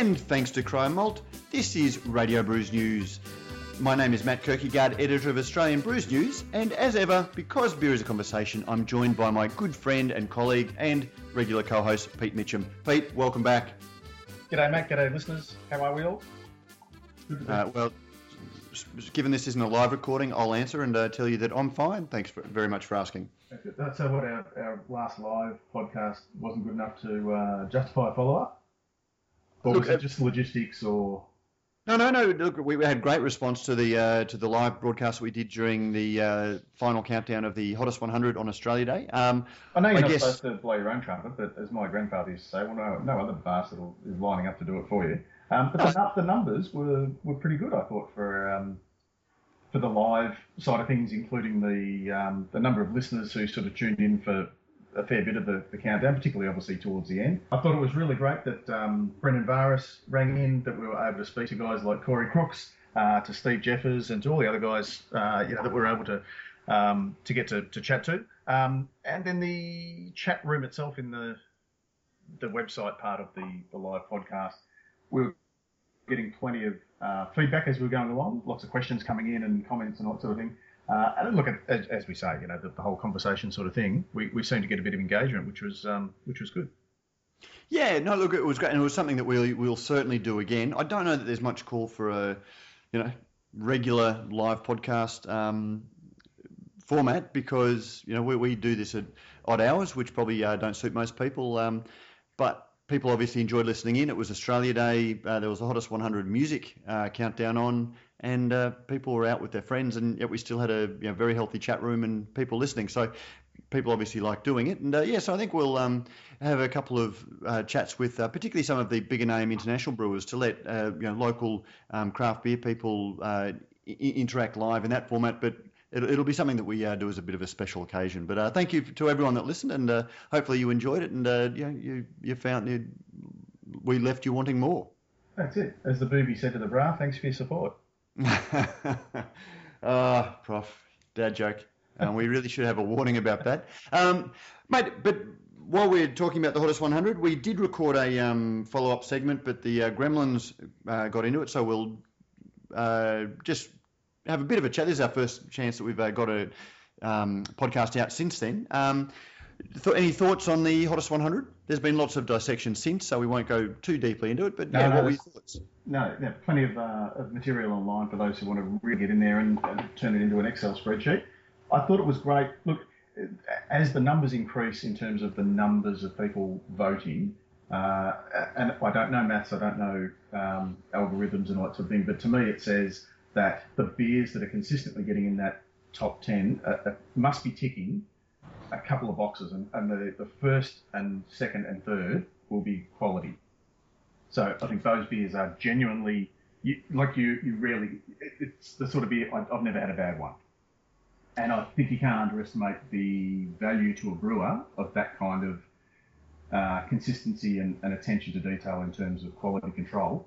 And thanks to Cryer Malt, this is Radio Brews News. My name is Matt Kirkegaard, editor of Australian Brews News, and as ever, because beer is a conversation, I'm joined by my good friend and colleague and regular co-host Pete Mitchell. Pete, welcome back. G'day, Matt. G'day, listeners. How are we all? Uh, well, given this isn't a live recording, I'll answer and uh, tell you that I'm fine. Thanks for, very much for asking. So, what our, our last live podcast wasn't good enough to uh, justify a follow up? Or Look, was it uh, just logistics or no, no, no. Look, we, had great response to the uh, to the live broadcast we did during the uh, final countdown of the hottest 100 on Australia Day. Um, I know you're I not guess... supposed to blow your own trumpet, but as my grandfather used to say, well, no, no other bastard is lining up to do it for you. Um, but the, the, numbers were, were pretty good, I thought, for um, for the live side of things, including the um, the number of listeners who sort of tuned in for a fair bit of the, the, countdown, particularly obviously towards the end. I thought it was really great that um, Brendan Varis rang in, that we were able to speak to guys like Corey Crooks, uh, to Steve Jeffares, and to all the other guys, uh, you know, that we were able to um, to get to, to chat to. Um, and then the chat room itself in the the website part of the, the live podcast, we were getting plenty of uh, feedback as we were going along, lots of questions coming in and comments and all that sort of thing. Uh, and look, at, as, as, we say, you know, the, the, whole conversation sort of thing, we, we seemed to get a bit of engagement, which was um, which was good. Yeah, no, look, it was great, and it was something that we'll we'll certainly do again. I don't know that there's much call for a, you know, regular live podcast um, format because you know we, we do this at odd hours, which probably uh, don't suit most people. Um, but people obviously enjoyed listening in. It was Australia Day. Uh, there was the hottest 100 music uh, countdown on and uh, people were out with their friends, and yet we still had a you know, very healthy chat room and people listening. So people obviously like doing it, and uh, yeah, so I think we'll um, have a couple of uh, chats with uh, particularly some of the bigger name international brewers to let uh, you know local um, craft beer people uh, I- interact live in that format, but. It'll, be something that we do as a bit of a special occasion. But thank you to everyone that listened, and hopefully you enjoyed it, and you, you you found you, we left you wanting more. That's it. As the booby said to the bra, thanks for your support. Ah, Prof, dad joke. Um, we really should have a warning about that. Um, mate, but while we're talking about the hottest 100, we did record a um, follow-up segment, but the uh, Gremlins uh, got into it, so we'll uh, just have a bit of a chat. This is our first chance that we've uh, got a um, podcast out since then. Um, th- any thoughts on the hottest 100? There's been lots of dissection since, so we won't go too deeply into it. But yeah, no, what were your thoughts? No, plenty of, uh, of, material online for those who want to really get in there and, and turn it into an Excel spreadsheet. I thought it was great. Look, as the numbers increase in terms of the numbers of people voting, uh, and I don't know maths, I don't know um, algorithms and all that sort of thing, but to me it says that the beers that are consistently getting in that top 10 uh, uh, must be ticking a couple of boxes, and, and the, the first and second and third will be quality. So I think those beers are genuinely you, like you. You rarely. It's the sort of beer I, have never had a bad one, and I think you can't underestimate the value to a brewer of that kind of uh, consistency and, and, attention to detail in terms of quality control.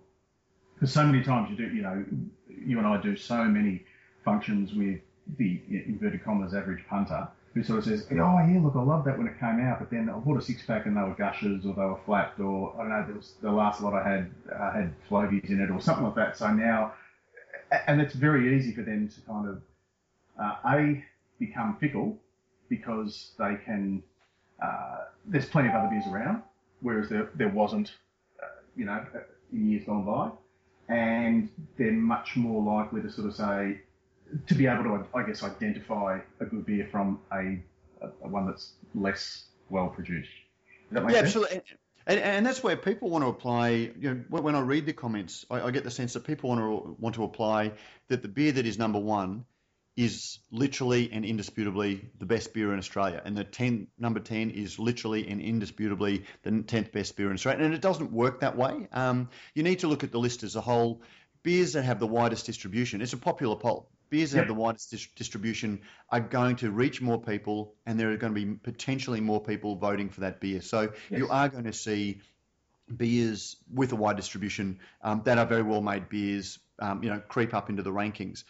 Because so many times you do, you know, you and I do so many functions with the inverted commas average punter who sort of says, oh yeah, look, I love that when it came out, but then I bought a six pack and they were gushers or they were flat or I don't know, there was, the last lot I had uh, had floaties in it or something like that. So now, and it's very easy for them to kind of uh, a become fickle because they can. Uh, there's plenty of other beers around, whereas there there wasn't, uh, you know, in years gone by, and they're much more likely to sort of say, to be able to, I guess, identify a good beer from a, a one that's less well produced. yeah, sense? absolutely. And, and, that's where people want to apply. You know, when I read the comments, I, I, get the sense that people want to want to apply that the beer that is number one is literally and indisputably the best beer in Australia, and the 10, number ten is literally and indisputably the tenth best beer in Australia. And it doesn't work that way. Um, you need to look at the list as a whole. Beers that have the widest distribution. It's a popular poll beers that yep. have the widest dis- distribution are going to reach more people, and there are going to be potentially more people voting for that beer. So yes. you are going to see beers with a wide distribution um, that are very well made beers, um, you know, creep up into the rankings.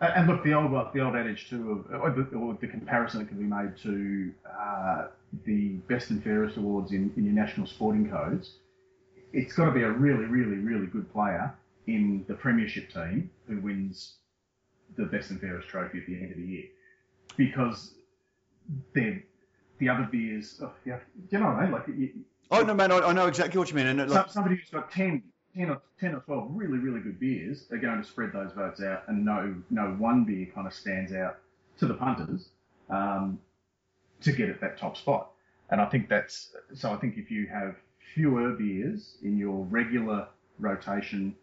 And look, the old the old adage too, of, or the, or the comparison that can be made to uh, the best and fairest awards in, in your national sporting codes it's got to be a really, really, really good player in the premiership team who wins the best and fairest trophy at the end of the year, because they're the other beers. Oh, yeah, you know what I mean? Like, you, Oh no, man, I, I know exactly what you mean. And it, like, somebody who's got 10, 10 or 10 or 12 really, really good beers they're going to spread those votes out, and no, no one beer kind of stands out to the punters um, to get at that top spot. And I think that's so. I think if you have fewer beers in your regular rotation,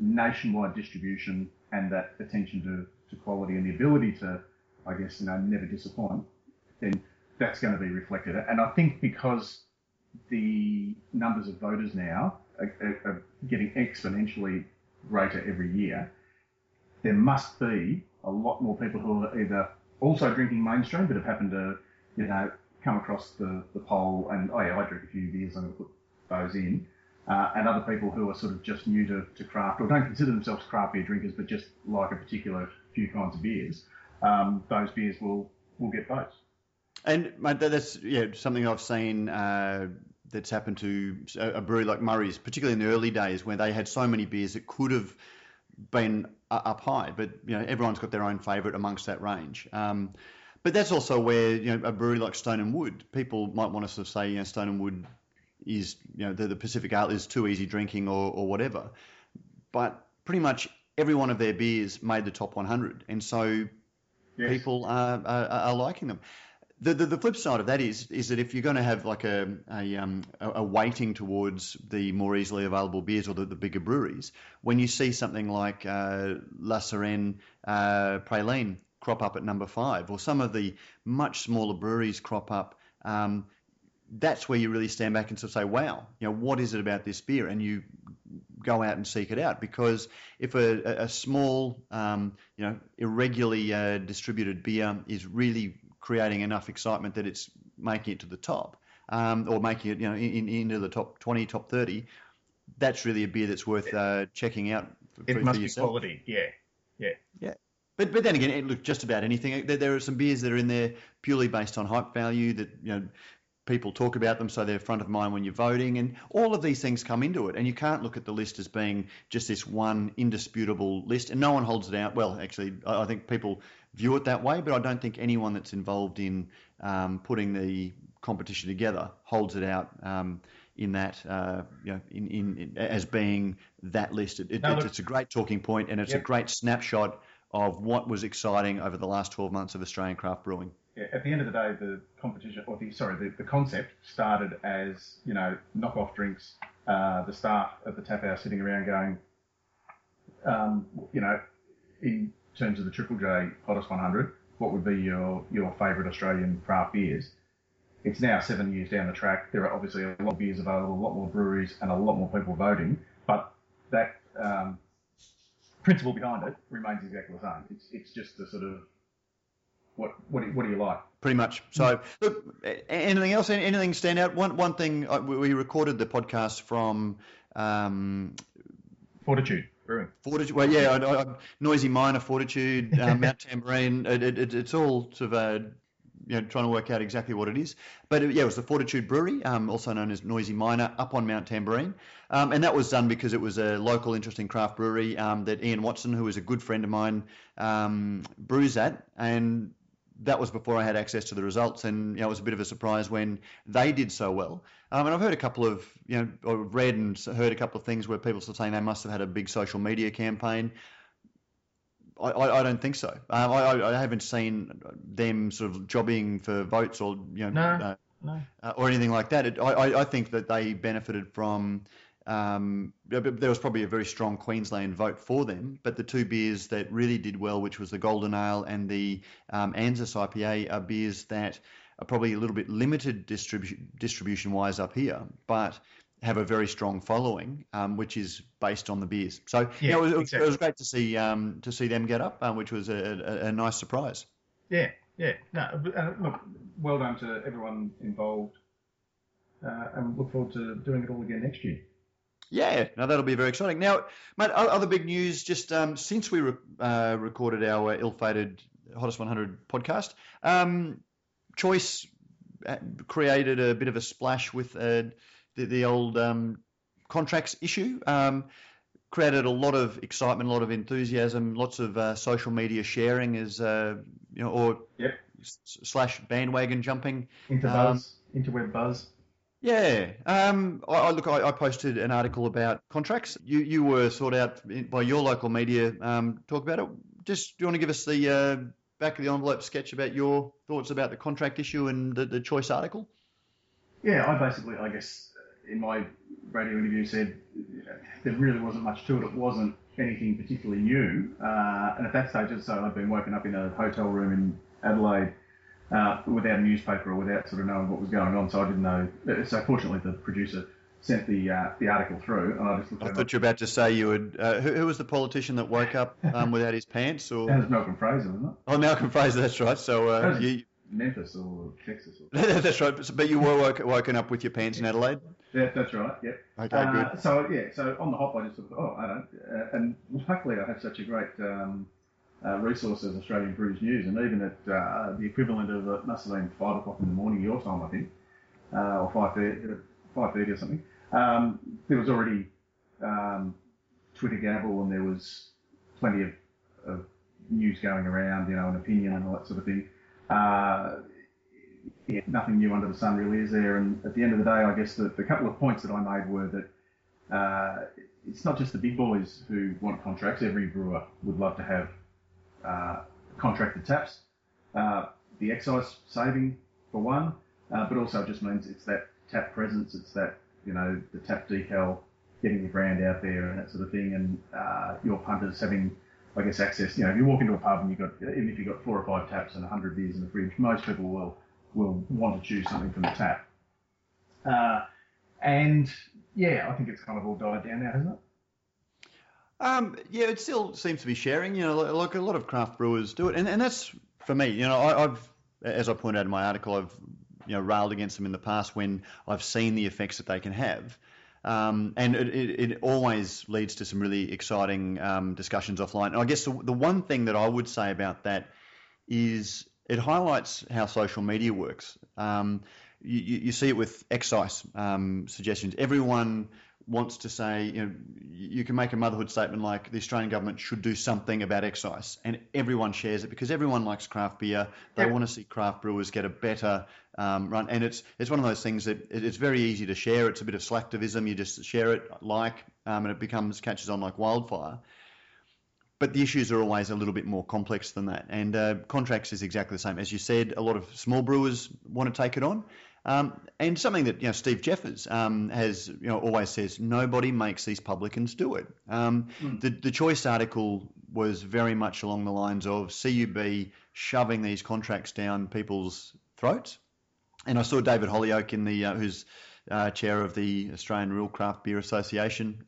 nationwide distribution, and that attention to, to quality and the ability to, I guess, you know, never disappoint, then that's going to be reflected. And I think because the numbers of voters now are, are, are getting exponentially greater every year, there must be a lot more people who are either also drinking mainstream but have happened to, you know, come across the, the poll and, oh yeah, I drink a few beers, I'm going to put those in. Uh, and other people who are sort of just new to, to craft or don't consider themselves craft beer drinkers but just like a particular few kinds of beers, um, those beers will, will get votes. And that's yeah something I've seen uh, that's happened to a a brewery like Murray's, particularly in the early days where they had so many beers that could have been up high, but you know everyone's got their own favourite amongst that range. Um, but that's also where you know a brewery like Stone and Wood, people might want to sort of say you know Stone and Wood is you know the, the Pacific Ale is too easy drinking or, or whatever, but pretty much every one of their beers made the top 100, and so Yes. people are, are, are liking them. The, the, the flip side of that is is that if you're going to have like a a, um, a weighting towards the more easily available beers or the, the bigger breweries, when you see something like uh, La Sirène uh, Praline crop up at number five, or some of the much smaller breweries crop up, um, that's where you really stand back and sort of say, wow, you know, what is it about this beer? And you go out and seek it out because if a, a small, um, you know, irregularly uh, distributed beer is really creating enough excitement that it's making it to the top, um, or making it, you know, in, in, into the top 20, top 30, that's really a beer that's worth uh, checking out for, It for must be quality, yeah. Yeah. yeah. But, but then again, it, look, just about anything. There, there are some beers that are in there purely based on hype value that, you know, people talk about them so they're front of mind when you're voting and all of these things come into it and you can't look at the list as being just this one indisputable list and no one holds it out. Well actually i think people view it that way but i don't think anyone that's involved in um, putting the competition together holds it out um, in that uh, you know in, in, in as being that list. It, it, No, it's, it's a great talking point and it's a great snapshot of what was exciting over the last 12 months of australian craft brewing Yeah, at the end of the day, the competition, or the sorry, the, the concept started as you know knockoff drinks. Uh, the staff at the tap house sitting around going, um, you know, in terms of the Triple J Hottest 100, what would be your your favourite Australian craft beers? It's now seven years down the track. There are obviously a lot of beers available, a lot more breweries, and a lot more people voting. But that um, principle behind it remains exactly the same. It's it's just the sort of what what do, what do you like? Pretty much. So, look, anything else? Anything stand out? One one thing uh, we recorded the podcast from um, Fortitude Brewing. Fortitude. Well, yeah, I, I, Noisy Miner Fortitude, um, Mount Tamborine. It, it, it, it's all sort of uh, you know trying to work out exactly what it is. But yeah, it was the Fortitude Brewery, um, also known as Noisy Miner, up on Mount Tamborine, um, and that was done because it was a local, interesting craft brewery um, that Ian Watson, who is a good friend of mine, um, brews at, and that was before I had access to the results, and you know, it was a bit of a surprise when they did so well. Um, and I've heard a couple of, you know, or read and heard a couple of things where people are saying they must have had a big social media campaign. I, I, I don't think so. Um, I, I- haven't seen them sort of jobbing for votes or you know No. uh, No. uh, or anything like that. It, I, I, think that they benefited from. Um, there there was probably a very strong Queensland vote for them, but the two beers that really did well, which was the Golden Ale and the um, Anzus IPA, are beers that are probably a little bit limited distribution distribution wise up here, but have a very strong following, um, which is based on the beers. So Yeah, it, was, exactly. it was great to see um, to see them get up, um, which was a, a, a nice surprise. Yeah, yeah. No, uh, look, well done to everyone involved, uh, and look forward to doing it all again next year. Yeah, now that'll be very exciting. Now, mate, other big news just um, since we re- uh, recorded our ill-fated Hottest 100 podcast, um, Choice uh, created a bit of a splash with uh, the, the old um, contracts issue. Um, created a lot of excitement, a lot of enthusiasm, lots of uh, social media sharing as uh, you know, or Yep. slash bandwagon jumping. Into Um, buzz, interweb buzz. Yeah. Um, I, I look, I, I posted an article about contracts. You you were sought out by your local media. Um, talk about it. Just do you want to give us the uh, back of the envelope sketch about your thoughts about the contract issue and the, the choice article? Yeah, I basically, I guess, in my radio interview said there really wasn't much to it. It wasn't anything particularly new. Uh, and at that stage, so I'd been woken up in a hotel room in Adelaide uh, without a newspaper or without sort of knowing what was going on. So I didn't know. So fortunately, the producer sent the uh, the article through, and I just looked I thought you were about to say you would. Uh, who, who was the politician that woke up um, without his pants? That Or was Malcolm Fraser, wasn't it? oh, Malcolm Fraser. That's right. So uh, That you. Memphis or Texas or that's right. But you were woke, woken up with your pants in Adelaide. Yeah, that's right. Yep. Okay, Uh, good. So yeah, so on the hop, I just thought, oh, I don't. Uh, and luckily, I have such a great um, uh, resource as Australian Brews News, and even at uh, the equivalent of it must have been five o'clock in the morning your time, I think, uh, or five thirty, five thirty or something. Um, there was already um, Twitter gabble, and there was plenty of, of news going around, you know, an opinion and all that sort of thing. Yeah, nothing new under the sun really is there. And at the end of the day, I guess the, the couple of points that I made were that uh, it's not just the big boys who want contracts. Every brewer would love to have uh, contracted taps. Uh, the excise saving for one, uh, but also it just means it's that tap presence. It's that you know the tap decal, getting the brand out there and that sort of thing, and uh, your punters having. I guess access. You know, if you walk into a pub and you've got, even if you've got four or five taps and 100 beers in the fridge, most people will will want to choose something from the tap. Uh, and yeah, I think it's kind of all died down now, hasn't it? Um, yeah, it still seems to be sharing. You know, like- a lot of craft brewers do it, and and that's for me. You know, I, I've, as I pointed out in my article, I've you know railed against them in the past when I've seen the effects that they can have. Um, and it, it, it always leads to some really exciting um, discussions offline. And I guess the, the one thing that I would say about that is it highlights how social media works. Um, you, you see it with excise um, suggestions. Everyone wants to say, you know, you can make a motherhood statement like the Australian government should do something about excise, and everyone shares it because everyone likes craft beer. They Yep. want to see craft brewers get a better um, run, and it's it's one of those things that it's very easy to share. It's a bit of slacktivism. You just share it, like, um, and it becomes catches on like wildfire but the issues are always a little bit more complex than that. And uh, contracts is exactly the same. As you said, a lot of small brewers want to take it on. Um, and something that you know Steve Jeffares um, has you know always says nobody makes these publicans do it. Um, the the choice article was very much along the lines of CUB shoving these contracts down people's throats. And I saw David Hollyoak in the uh, who's uh, chair of the Australian Real Craft Beer Association.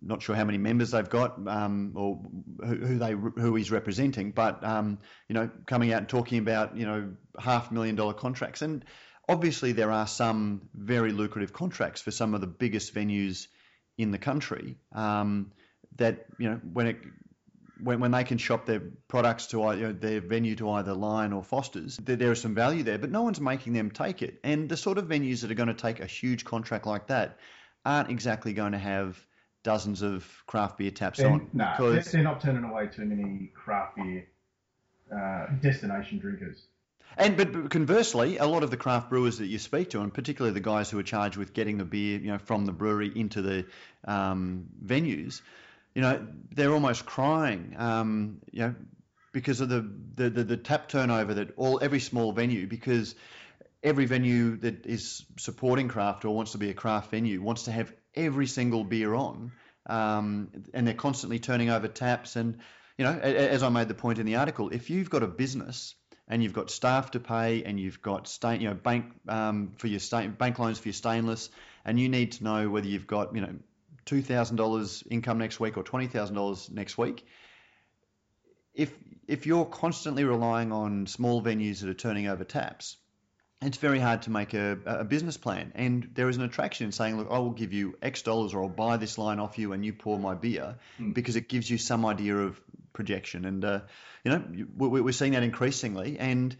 Not sure how many members they've got um, or who, who they who he's representing, but um, you know, coming out and talking about you know half million dollar contracts, and obviously there are some very lucrative contracts for some of the biggest venues in the country um, that you know when it when, when they can shop their products to you know, their venue to either Lion or Foster's, there, there is some value there, but no one's making them take it. And the sort of venues that are going to take a huge contract like that aren't exactly going to have dozens of craft beer taps They're, on no, they're, because they're not turning away too many craft beer uh, destination drinkers. And but, but conversely, a lot of the craft brewers that you speak to, and particularly the guys who are charged with getting the beer, you know, from the brewery into the um, venues, you know, they're almost crying, um, you know, because of the, the, the, the tap turnover that all every small venue, because every venue that is supporting craft or wants to be a craft venue wants to have every single beer on, um, and they're constantly turning over taps. And you know, as I made the point in the article, if you've got a business and you've got staff to pay and you've got you know, bank um, for your stain, bank loans for your stainless, and you need to know whether you've got you know two thousand dollars income next week or twenty thousand dollars next week. If if you're constantly relying on small venues that are turning over taps, it's very hard to make a, a business plan. And there is an attraction in saying, look, I will give you X dollars or I'll buy this line off you and you pour my beer because it gives you some idea of projection. And, uh, you know, we- we're seeing that increasingly. And,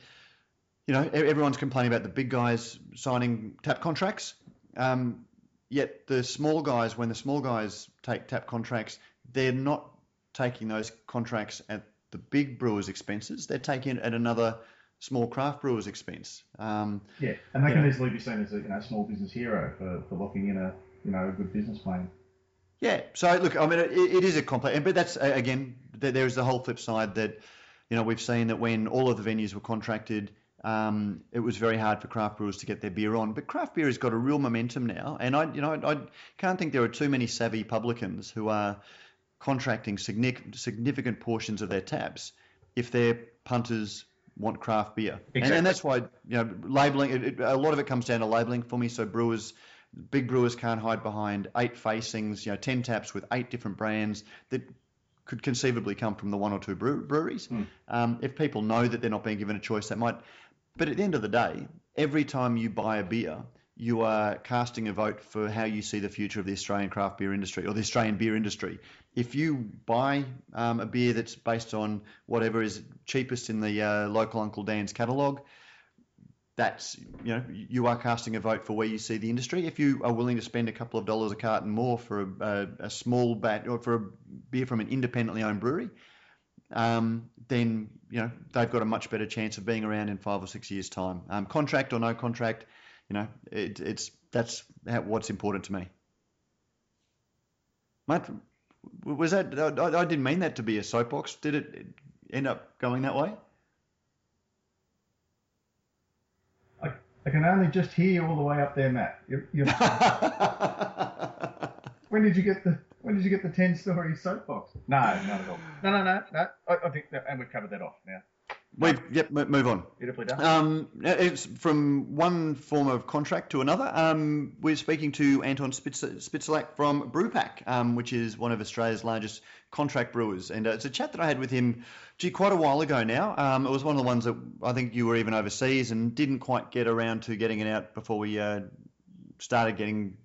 you know, everyone's complaining about the big guys signing tap contracts. Um, yet the small guys, when the small guys take tap contracts, they're not taking those contracts at the big brewers' expenses. They're taking it at another small craft brewer's expense. Um, Yeah, and they can easily be seen as a you know small business hero for, for locking in a you know a good business plan. Yeah. So look, I mean, it, it is a complex, but that's again, there is the whole flip side that, you know, we've seen that when all of the venues were contracted, um, it was very hard for craft brewers to get their beer on. But craft beer has got a real momentum now, and I, you know, I, I can't think there are too many savvy publicans who are contracting significant significant portions of their taps if their punters want craft beer, and, Exactly. and that's why you know labeling. It, it, a lot of it comes down to labeling for me. So brewers big brewers can't hide behind eight facings, you know, 10 taps with eight different brands that could conceivably come from the one or two brew- breweries. Um, if people know that they're not being given a choice, that might. But at the end of the day, every time you buy a beer, you are casting a vote for how you see the future of the Australian craft beer industry or the Australian beer industry. If you buy um, a beer that's based on whatever is cheapest in the uh, local Uncle Dan's catalogue, that's you know you are casting a vote for where you see the industry. If you are willing to spend a couple of dollars a carton more for a, a, a small bat or for a beer from an independently owned brewery, um, then you know they've got a much better chance of being around in five or six years' time. Um, contract or no contract, you know it, it's that's what's important to me. Mate, was that I, I didn't mean that to be a soapbox. Did it end up going that way? I, I can only just hear you all the way up there, Matt. You're, you're, when did you get the when did you get the ten story soapbox? No, not at all. No, no, no, no. I, I think that, and we've covered that off now. We've yep. Move on. Beautifully done. Um, it's from one form of contract to another. Um, we're speaking to Anton Spitz- Spitzalak from Brewpack, um, which is one of Australia's largest contract brewers. And uh, it's a chat that I had with him, gee, quite a while ago now. Um, it was one of the ones that I think you were even overseas and didn't quite get around to getting it out before we uh, started getting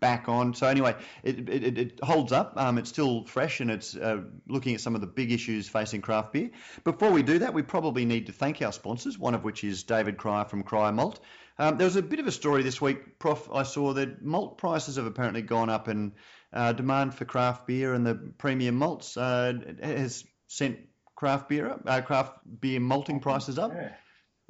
back on. So anyway, it, it, it holds up. Um, it's still fresh and it's uh, looking at some of the big issues facing craft beer. Before we do that, we probably need to thank our sponsors, one of which is David Cryer from Cryer Malt. Um, there was a bit of a story this week, Prof. I saw that malt prices have apparently gone up and uh, demand for craft beer and the premium malts uh, has sent craft beer up, uh, craft beer malting prices up. Yeah.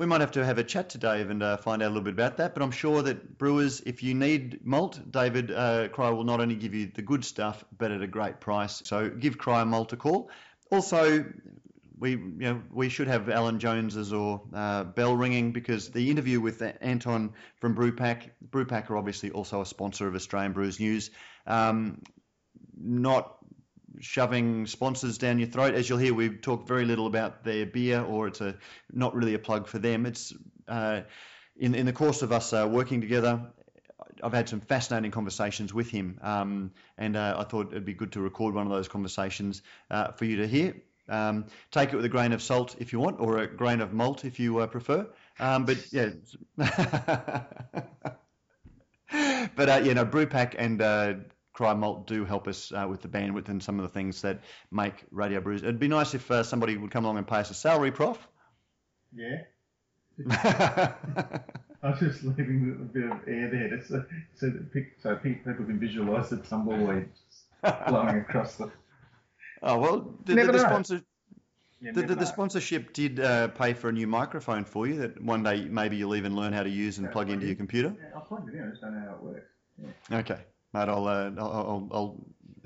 We might have to have a chat to Dave and uh, find out a little bit about that. But I'm sure that brewers, if you need malt, David uh, Cryer will not only give you the good stuff, but at a great price. So give Cryer Malt a call. Also, we you know we should have Alan Jones's or uh, bell ringing because the interview with Anton from Brewpack, Brewpack are obviously also a sponsor of Australian Brews News. Um, not shoving sponsors down your throat. As you'll hear, we talk very little about their beer, or it's a not really a plug for them. It's uh, in in the course of us uh, working together. I've had some fascinating conversations with him, um, and uh, I thought it'd be good to record one of those conversations uh, for you to hear. Um, take it with a grain of salt if you want, or a grain of malt if you uh, prefer. Um, but yeah, but uh, you know, Brewpack and uh, Cryer Malt do help us uh, with the bandwidth and some of the things that make Radio Brews. It'd be nice if uh, somebody would come along and pay us a salary, Prof. Yeah. I was just leaving a bit of air there to, so, so, so pe- people can visualise the tumbleweed blowing across the. oh well, the, the, the sponsor. You The, the, the sponsorship did uh, pay for a new microphone for you that one day maybe you'll even learn how to use and Yeah, plug into your computer. Yeah, I plugged it in. I just don't know how it works. Okay, mate, I'll, uh, I'll, I'll, I'll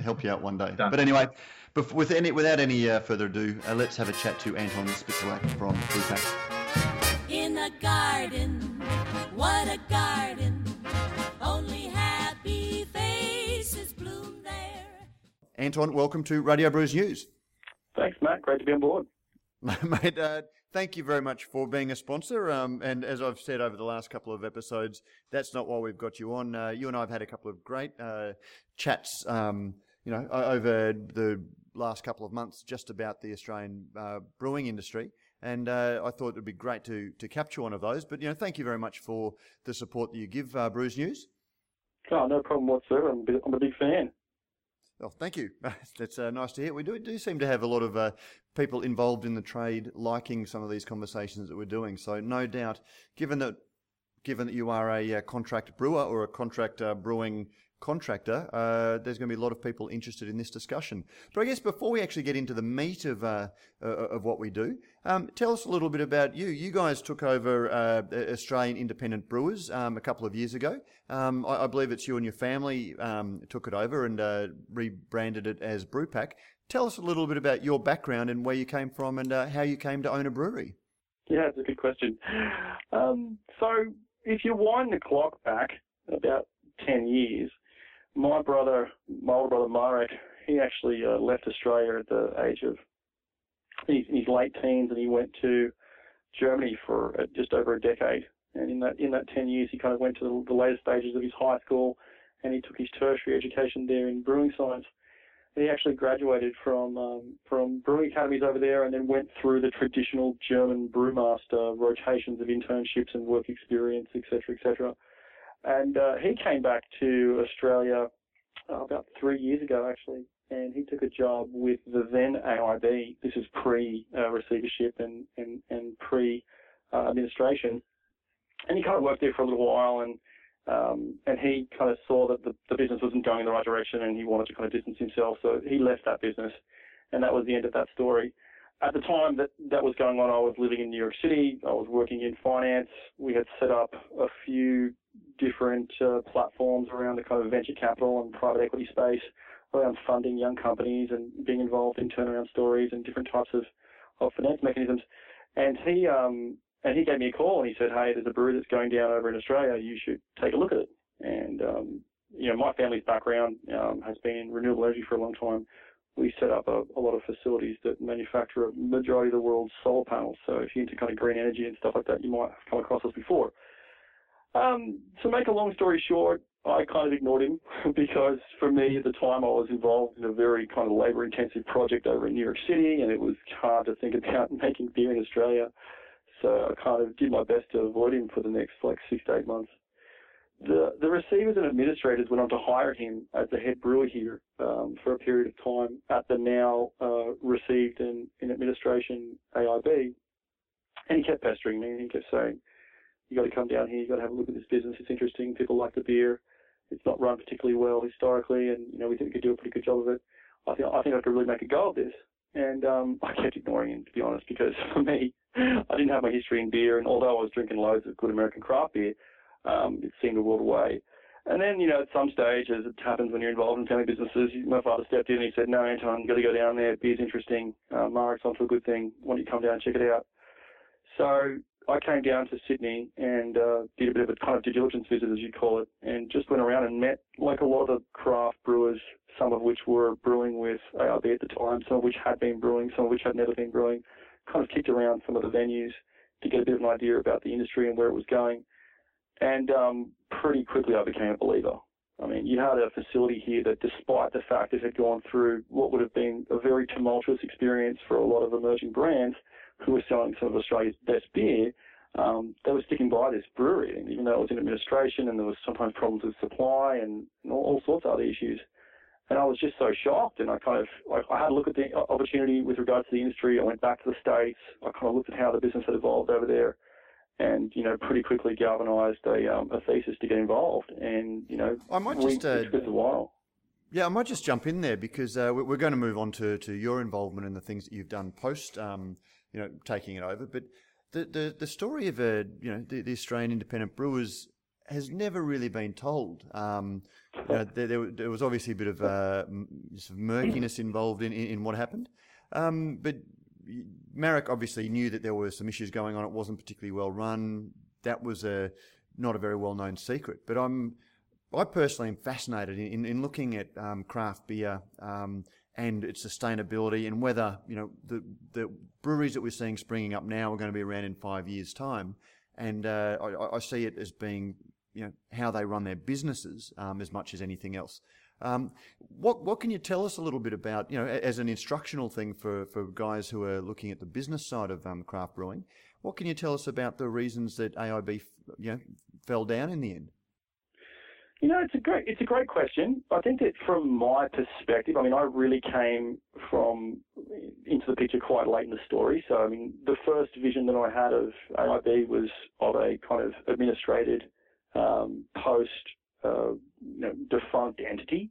help you out one day. Done. But anyway, bef- with any, without any uh, further ado, uh, let's have a chat to Anton Spitzalak from Brewpack. in a garden. What a garden. Only happy faces bloom there. Anton, welcome to Radio Brews News. Thanks, Matt. Great to be on board. Mate, uh, thank you very much for being a sponsor. Um, and as I've said over the last couple of episodes, that's not why we've got you on. Uh, you and I have had a couple of great uh, chats, um, you know, over the last couple of months just about the Australian uh, brewing industry. And uh, I thought it would be great to, to capture one of those. But, you know, thank you very much for the support that you give uh, Brews News. Oh, no problem whatsoever. I'm a, big, I'm a big fan. Oh, thank you. That's uh, nice to hear. We do, do seem to have a lot of uh, people involved in the trade liking some of these conversations that we're doing. So no doubt, given that given that you are a uh, contract brewer or a contract uh, brewing contractor, uh, there's going to be a lot of people interested in this discussion. But I guess before we actually get into the meat of uh, uh, of what we do, um, tell us a little bit about you. You guys took over uh, Australian Independent Brewers um, a couple of years ago. Um, I, I, believe it's you and your family um, took it over and uh, rebranded it as Brewpack. Tell us a little bit about your background and where you came from and uh, how you came to own a brewery. Yeah, it's a good question. Um, so if you wind the clock back about 10 years, my brother, my older brother Marek, he actually uh, left Australia at the age of in his late teens, and he went to Germany for uh, just over a decade. And in that in that 10 years, he kind of went to the, the later stages of his high school, and he took his tertiary education there in brewing science. And he actually graduated from um, from brewing academies over there, and then went through the traditional German brewmaster rotations of internships and work experience, etc., etc. And uh, he came back to Australia uh, about three years ago, actually, and he took a job with the then AIB. This is pre uh, receivership and and, and pre uh, administration, and he kind of worked there for a little while, and um, and he kind of saw that the, the business wasn't going in the right direction, and he wanted to kind of distance himself, so he left that business, and that was the end of that story. At the time that that was going on, I was living in New York City. I was working in finance. We had set up a few different uh, platforms around the kind of venture capital and private equity space around funding young companies and being involved in turnaround stories and different types of, of finance mechanisms. And he um, and he gave me a call and he said, "Hey, there's a brewery that's going down over in Australia. You should take a look at it." And um, you know, my family's background um, has been in renewable energy for a long time. We set up a, a lot of facilities that manufacture a majority of the world's solar panels. So if you're into kind of green energy and stuff like that, you might have come across us before. Um, to make a long story short, I kind of ignored him because for me at the time I was involved in a very kind of labour intensive project over in New York City and it was hard to think about making beer in Australia. So I kind of did my best to avoid him for the next like six to eight months. The, the receivers and administrators went on to hire him as the head brewer here um, for a period of time at the now uh, received in, in administration AIB. And he kept pestering me and he kept saying, you got to come down here, you got to have a look at this business. It's interesting. People like the beer. It's not run particularly well historically, and you know we think we could do a pretty good job of it. I think I think I could really make a go of this. And um, I kept ignoring him to be honest, because for me, I didn't have my history in beer, and although I was drinking loads of good American craft beer, um, it seemed a world away. And then, you know, at some stage, as it happens when you're involved in family businesses, my father stepped in and he said, no, Anton, you've got to go down there. Beer's interesting. Uh, Marek's onto a good thing. Why don't you come down and check it out? So I came down to Sydney and uh, did a bit of a kind of due diligence visit, as you call it, and just went around and met like a lot of the craft brewers, some of which were brewing with AIB at the time, some of which had been brewing, some of which had never been brewing. Kind of kicked around some of the venues to get a bit of an idea about the industry and where it was going. And um, pretty quickly, I became a believer. I mean, you had a facility here that, despite the fact it had gone through what would have been a very tumultuous experience for a lot of emerging brands, who were selling some of Australia's best beer, um, they were sticking by this brewery, and even though it was in administration and there was sometimes problems with supply and, and all, all, sorts of other issues. And I was just so shocked, and I kind of I, I had a look at the opportunity with regards to the industry. I went back to the states. I kind of looked at how the business had evolved over there, and you know pretty quickly galvanised a, um, a thesis to get involved. And you know, I might just uh, a while. Yeah, I might just jump in there because uh, we're going to move on to, to your involvement in the things that you've done post um, you know, taking it over. But the the, the story of a you know the, the Australian independent brewers has never really been told. Um, you know, there, there, was obviously a bit of uh, murkiness involved in, in, in what happened. Um, but Marek obviously knew that there were some issues going on. It wasn't particularly well run. That was a not a very well known secret. But I'm I personally am fascinated in, in looking at um, craft beer um, and its sustainability and whether you know the the breweries that we're seeing springing up now are going to be around in five years' time. And uh, I, I, see it as being you know how they run their businesses um, as much as anything else. Um, what what can you tell us a little bit about you know as an instructional thing for, for guys who are looking at the business side of um, craft brewing? What can you tell us about the reasons that AIB you know fell down in the end? You know, it's a great it's a great question. I think that from my perspective, I mean, I really came from into the picture quite late in the story. So, I mean, the first vision that I had of AIB was of a kind of administrated um, post uh, know, defunct entity.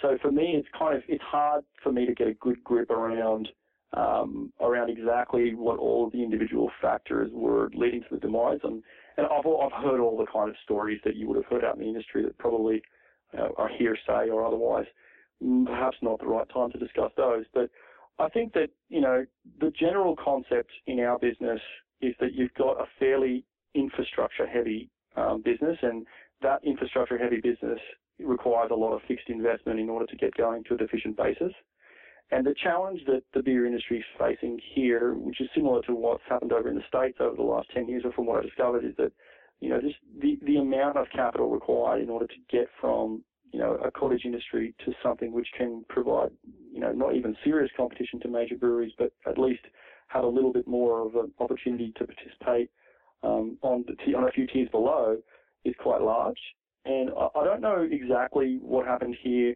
So for me, it's kind of it's hard for me to get a good grip around um, around exactly what all of the individual factors were leading to the demise. And, and I've, I've heard all the kind of stories that you would have heard out in the industry that probably uh, are hearsay or otherwise. Mm, perhaps not the right time to discuss those. But I think that, you know, the general concept in our business is that you've got a fairly infrastructure heavy um, business and that infrastructure heavy business requires a lot of fixed investment in order to get going to a efficient basis. And the challenge that the beer industry is facing here, which is similar to what's happened over in the States over the last 10 years, or from what I discovered, is that, you know, just the, the amount of capital required in order to get from, you know, a cottage industry to something which can provide, you know, not even serious competition to major breweries, but at least have a little bit more of an opportunity to participate um, on, t- on a few tiers below is quite large. And I, I don't know exactly what happened here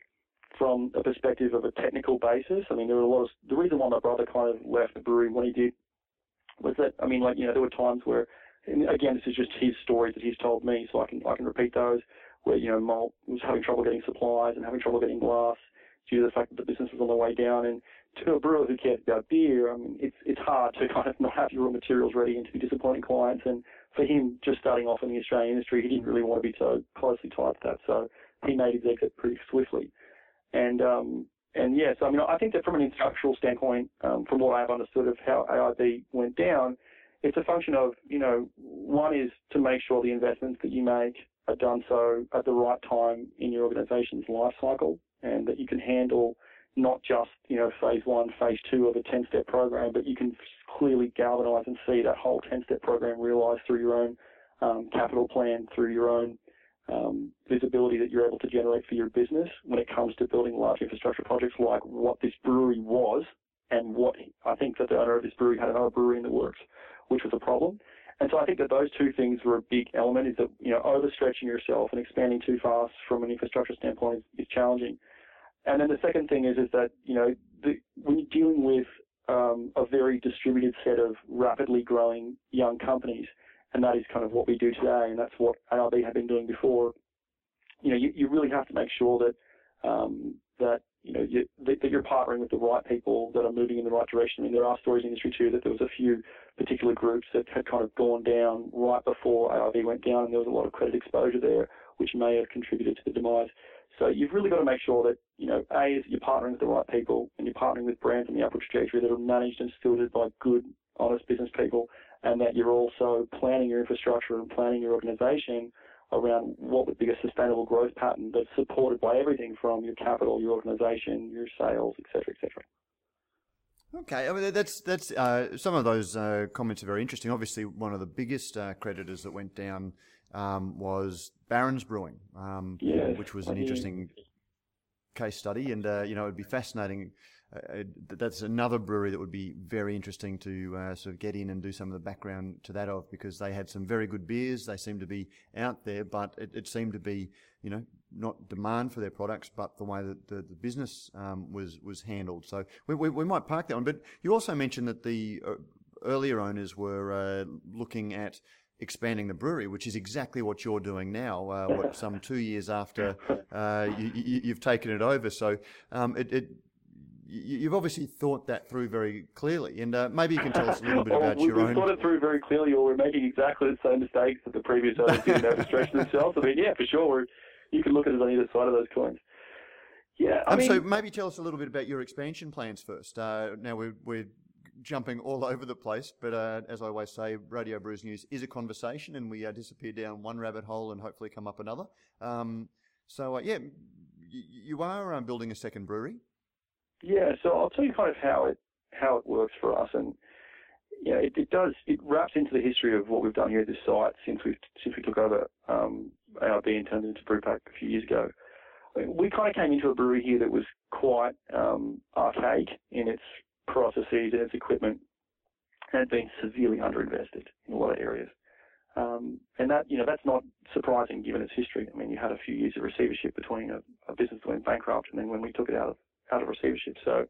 from a perspective of a technical basis. I mean, there were a lot of the reason why my brother kind of left the brewery when he did was that I mean, like you know, there were times where, again, this is just his stories that he's told me, so I can I can repeat those where you know malt was having trouble getting supplies and having trouble getting glass due to the fact that the business was on the way down. And to a brewer who cares about beer, I mean, it's it's hard to kind of not have your raw materials ready and to be disappointing clients. And for him, just starting off in the Australian industry, he didn't really want to be so closely tied to that, so he made his exit pretty swiftly. And um, and yes, I mean, I think that from an instructional standpoint, um, from what I've understood of how AIB went down, it's a function of, you know, one is to make sure the investments that you make are done so at the right time in your organization's life cycle and that you can handle not just, you know, phase one, phase two of a 10 step program, but you can clearly galvanize and see that whole 10 step program realized through your own um, capital plan, through your own um, visibility that you're able to generate for your business when it comes to building large infrastructure projects like what this brewery was and what I think that the owner of this brewery had another brewery in the works, which was a problem. And so I think that those two things were a big element is that, you know, overstretching yourself and expanding too fast from an infrastructure standpoint is, is challenging. And then the second thing is, is that, you know, the, when you're dealing with um, a very distributed set of rapidly growing young companies, and that is kind of what we do today, and that's what AIB had been doing before. You know, you, you really have to make sure that um, that you know you, that, that, you're partnering with the right people that are moving in the right direction. I mean, there are stories in industry too that there was a few particular groups that had kind of gone down right before AIB went down, and there was a lot of credit exposure there, which may have contributed to the demise. So you've really got to make sure that you know a is you're partnering with the right people, and you're partnering with brands in the upward trajectory that are managed and stewarded by good, honest business people, and that you're also planning your infrastructure and planning your organization around what would be a sustainable growth pattern that's supported by everything from your capital, your organization, your sales, etc., etc. Okay, I mean, that's that's uh, some of those uh, comments are very interesting. Obviously, one of the biggest uh, creditors that went down um, was Barons Brewing, um, yes, which was an interesting case study, and uh, you know it'd be fascinating uh, that's another brewery that would be very interesting to uh, sort of get in and do some of the background to that of because they had some very good beers. They seemed to be out there, but it, it seemed to be, you know, not demand for their products, but the way that the, the business um, was was handled. So we, we, we, might park that one. But you also mentioned that the uh, earlier owners were uh, looking at expanding the brewery, which is exactly what you're doing now. Uh, what some two years after uh, you, have taken it over, so um, it, it, you've obviously thought that through very clearly, and uh, maybe you can tell us a little bit about we, your we've own. We've thought it through very clearly, or we're making exactly the same mistakes that the previous owners did stretch themselves. I mean, yeah, for sure. We're, you can look at it on either side of those coins. Yeah, I um, mean, so maybe tell us a little bit about your expansion plans first. Uh, now we're, we're jumping all over the place, but uh, as I always say, Radio Brews News is a conversation, and we uh, disappear down one rabbit hole and hopefully come up another. Um, so uh, yeah, you are um, building a second brewery. Yeah, so I'll tell you kind of how it how it works for us, and you know, it, it does it wraps into the history of what we've done here at this site since we since we took over um, AIB and turned it into Brewpack a few years ago. We kind of came into a brewery here that was quite um, archaic in its processes and its equipment, and had been severely underinvested in a lot of areas. Um, and that, you know, that's not surprising given its history. I mean, you had a few years of receivership between a, a business that went bankrupt and then when we took it out of out of receivership. So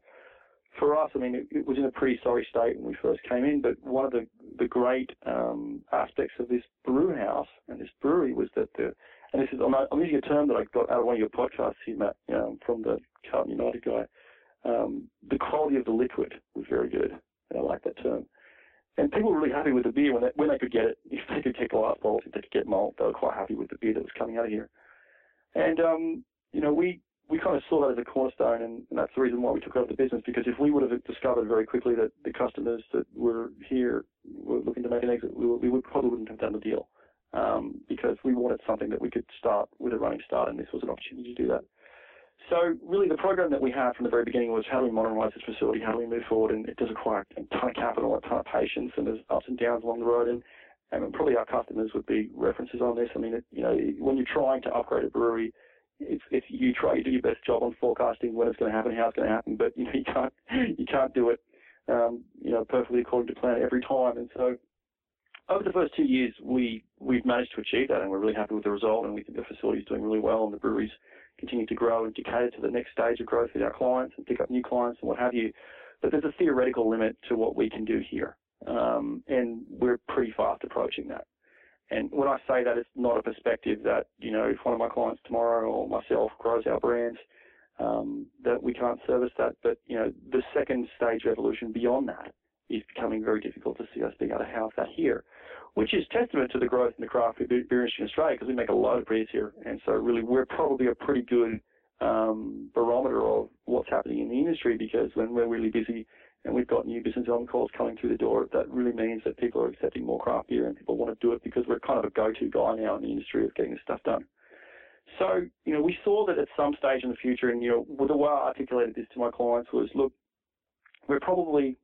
for us, I mean, it, it, was in a pretty sorry state when we first came in, but one of the, the great um, aspects of this brew house and this brewery was that the and this is I'm, I'm using a term that I got out of one of your podcasts here, Matt, um, from the Carlton United guy. Um, the quality of the liquid was very good. And I like that term. And people were really happy with the beer when they, when they could get it. If they could get glass bottles, if they could get malt, they were quite happy with the beer that was coming out of here. And um, you know, we we kind of saw that as a cornerstone, and, and that's the reason why we took over the business. Because if we would have discovered very quickly that the customers that were here were looking to make an exit, we, we would probably wouldn't have done the deal. Um, because we wanted something that we could start with a running start, and this was an opportunity to do that. So really, the program that we had from the very beginning was how do we modernise this facility, how do we move forward, and it does require a ton of capital, a ton of patience, and there's ups and downs along the road, and, probably our customers would be references on this. I mean, it, you know, when you're trying to upgrade a brewery, it's, it's you try you do your best job on forecasting when it's going to happen, how it's going to happen, but you know you can't you can't do it um, you know perfectly according to plan every time. And so over the first two years, we we've managed to achieve that, and we're really happy with the result. And we think the facility is doing really well, and the breweries continue to grow and to cater to the next stage of growth with our clients and pick up new clients and what have you. But there's a theoretical limit to what we can do here, um, and we're pretty fast approaching that. And when I say that, it's not a perspective that, you know, if one of my clients tomorrow or myself grows our brands, um, that we can't service that. But, you know, the second stage evolution beyond that is becoming very difficult to see us being able to house that here, which is testament to the growth in the craft beer industry in Australia because we make a lot of beers here. And so really we're probably a pretty good um, barometer of what's happening in the industry because when we're really busy and we've got new business development calls coming through the door. That really means that people are accepting more craft beer and people want to do it because we're kind of a go-to guy now in the industry of getting this stuff done. So, you know, we saw that at some stage in the future, and, you know, the way I articulated this to my clients was, look, we're probably,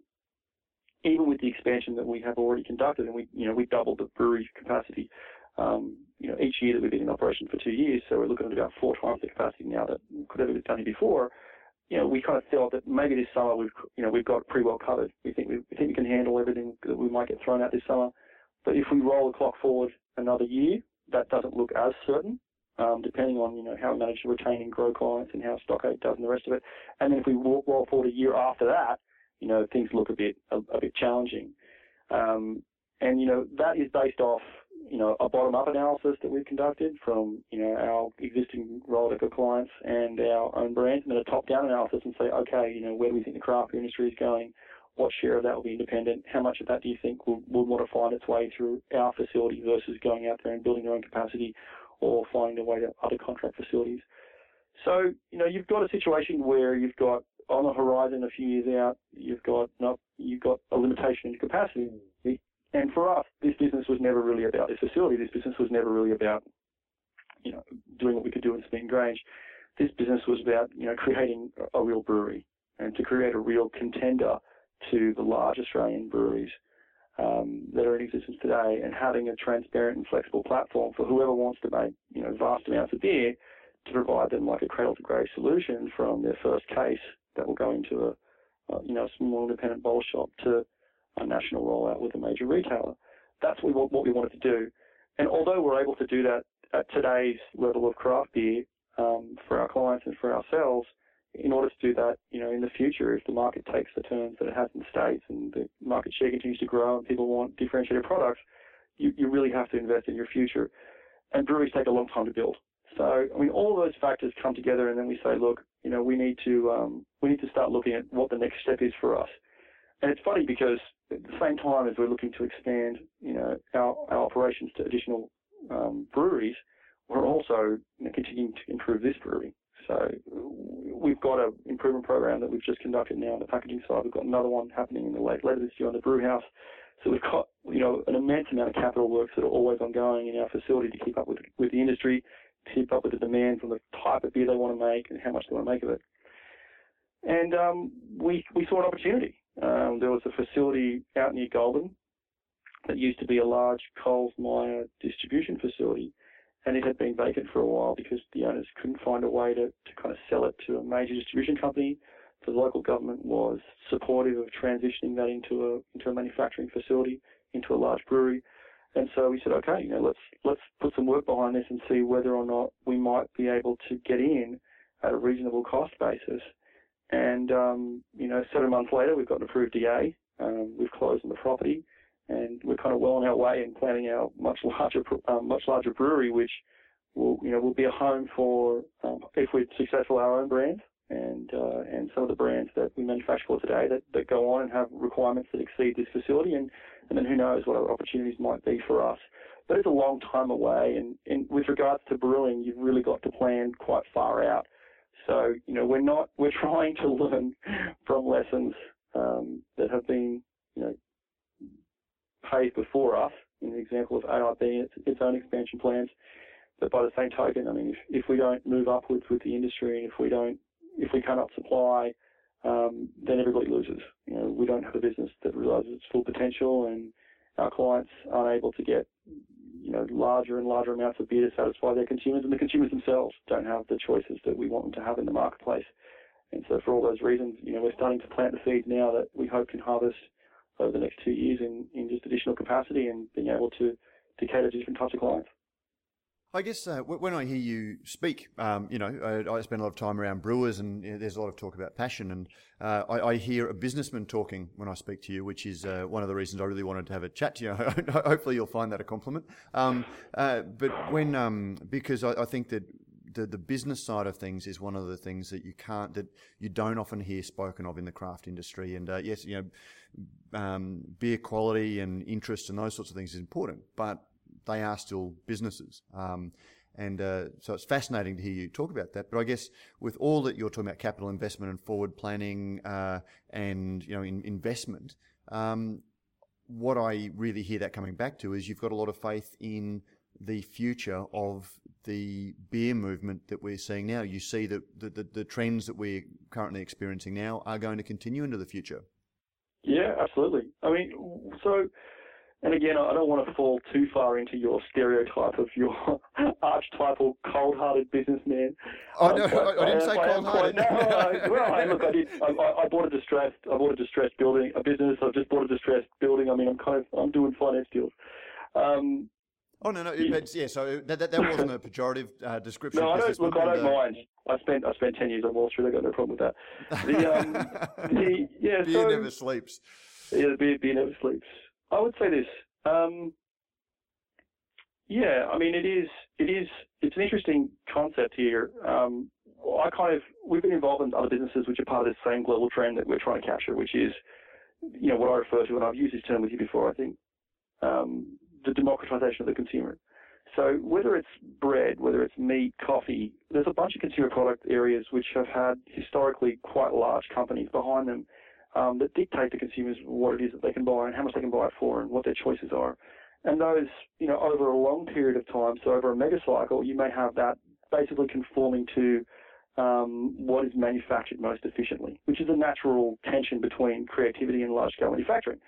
even with the expansion that we have already conducted, and we, you know, we doubled the brewery capacity, um, you know, each year that we've been in operation for two years, so we're looking at about four times the capacity now that could ever been done before you know, we kind of felt that maybe this summer we've, you know, we've got pretty well covered. We think we, we think we can handle everything that we might get thrown out this summer. But if we roll the clock forward another year, that doesn't look as certain, um, depending on you know how we manage to retain and grow clients and how Stockade does and the rest of it. And then if we roll forward a year after that, you know, things look a bit a, a bit challenging. Um, and you know that is based off you know, a bottom-up analysis that we've conducted from, you know, our existing Rolodex clients and our own brands, and then a top-down analysis and say, okay, you know, where do we think the craft industry is going? What share of that will be independent? How much of that do you think will, will want to find its way through our facility versus going out there and building their own capacity or finding their way to other contract facilities? So, you know, you've got a situation where you've got on the horizon a few years out, you've got not, you've got a limitation in capacity and for us, this business was never really about this facility. This business was never really about, you know, doing what we could do in Smeaton Grange. This business was about, you know, creating a real brewery and to create a real contender to the large Australian breweries um, that are in existence today and having a transparent and flexible platform for whoever wants to make, you know, vast amounts of beer to provide them like a cradle to grave solution from their first case that will go into a, you know, small independent bowl shop to a national rollout with a major retailer. That's what we wanted to do. And although we're able to do that at today's level of craft beer um, for our clients and for ourselves, in order to do that, you know, in the future, if the market takes the turns that it has in the States and the market share continues to grow and people want differentiated products, you, you really have to invest in your future. And breweries take a long time to build. So, I mean, all those factors come together and then we say, look, you know, we need to, um, we need to start looking at what the next step is for us. And it's funny because at the same time as we're looking to expand, you know, our, our operations to additional um, breweries, we're also you know, continuing to improve this brewery. So we've got an improvement program that we've just conducted now on the packaging side. We've got another one happening in the late later this year on the brew house. So we've got you know an immense amount of capital works that are always ongoing in our facility to keep up with with the industry, keep up with the demand from the type of beer they want to make and how much they want to make of it. And um, we we saw an opportunity. Um, there was a facility out near Goulburn that used to be a large Coles Myer distribution facility, and it had been vacant for a while because the owners couldn't find a way to, to kind of sell it to a major distribution company. The local government was supportive of transitioning that into a into a manufacturing facility, into a large brewery. And so we said, okay, you know, let's let's put some work behind this and see whether or not we might be able to get in at a reasonable cost basis and, um, you know, seven months later, we've got an approved DA. Um, we've closed on the property, and we're kind of well on our way in planning our much larger, um, much larger brewery, which will you know will be a home for um, if we're successful our own brands and uh, and some of the brands that we manufacture for today that, that go on and have requirements that exceed this facility and, and then who knows what other opportunities might be for us. But it's a long time away and, and with regards to brewing you've really got to plan quite far out. So, you know, we're not we're trying to learn from lessons um, that have been, you know, paved before us in the example of AIB its, its own expansion plans. But by the same token, I mean, if, if we don't move upwards with the industry and if we don't if we cannot supply, um, then everybody loses. You know, we don't have a business that realizes its full potential, and our clients aren't able to get you know larger and larger amounts of beer to satisfy their consumers, and the consumers themselves don't have the choices that we want them to have in the marketplace. And so, for all those reasons, you know, we're starting to plant the seeds now that we hope can harvest over the next two years in, in just additional capacity and being able to, to cater to different types of clients. I guess uh, when I hear you speak, um, you know, I, I, spend a lot of time around brewers, and you know, there's a lot of talk about passion. And uh, I, I, hear a businessman talking when I speak to you, which is uh, one of the reasons I really wanted to have a chat to you. Hopefully, you'll find that a compliment. Um, uh, but when, um, because I, I, think that the, the business side of things is one of the things that you can't, that you don't often hear spoken of in the craft industry. And uh, yes, you know, um, beer quality and interest and those sorts of things is important, but they are still businesses. Um, and uh, so it's fascinating to hear you talk about that. But I guess with all that you're talking about capital investment and forward planning uh, and you know in, investment, um, what I really hear that coming back to is you've got a lot of faith in the future of the beer movement that we're seeing now. You see that the, the, the trends that we're currently experiencing now are going to continue into the future. Yeah, absolutely. I mean, so and again, I don't want to fall too far into your stereotype of your archetypal cold-hearted businessman. Oh um, no, I, I, didn't say cold-hearted. No, I, well, I, look, I did. I, I, bought a distressed. I bought a distressed building, a business. I've just bought a distressed building. I mean, I'm kind of, I'm doing finance deals. Um, Oh no, no, yeah. yeah so that, that, that wasn't a pejorative uh, description. No, I don't. Look, I don't uh, mind. I spent I spent ten years on Wall Street. I got no problem with that. The, um, the yeah, beer so, never sleeps. Yeah, the beer, beer never sleeps. I would say this. Um, yeah, I mean, it is, it is, it's an interesting concept here. Um, I kind of, we've been involved in other businesses which are part of the same global trend that we're trying to capture, which is, you know, what I refer to, and I've used this term with you before, I think, um, the democratization of the consumer. So whether it's bread, whether it's meat, coffee, there's a bunch of consumer product areas which have had historically quite large companies behind them um, that dictate to consumers what it is that they can buy and how much they can buy it for and what their choices are. And those, you know, over a long period of time, so over a mega cycle, you may have that basically conforming to um, what is manufactured most efficiently, which is a natural tension between creativity and large scale manufacturing.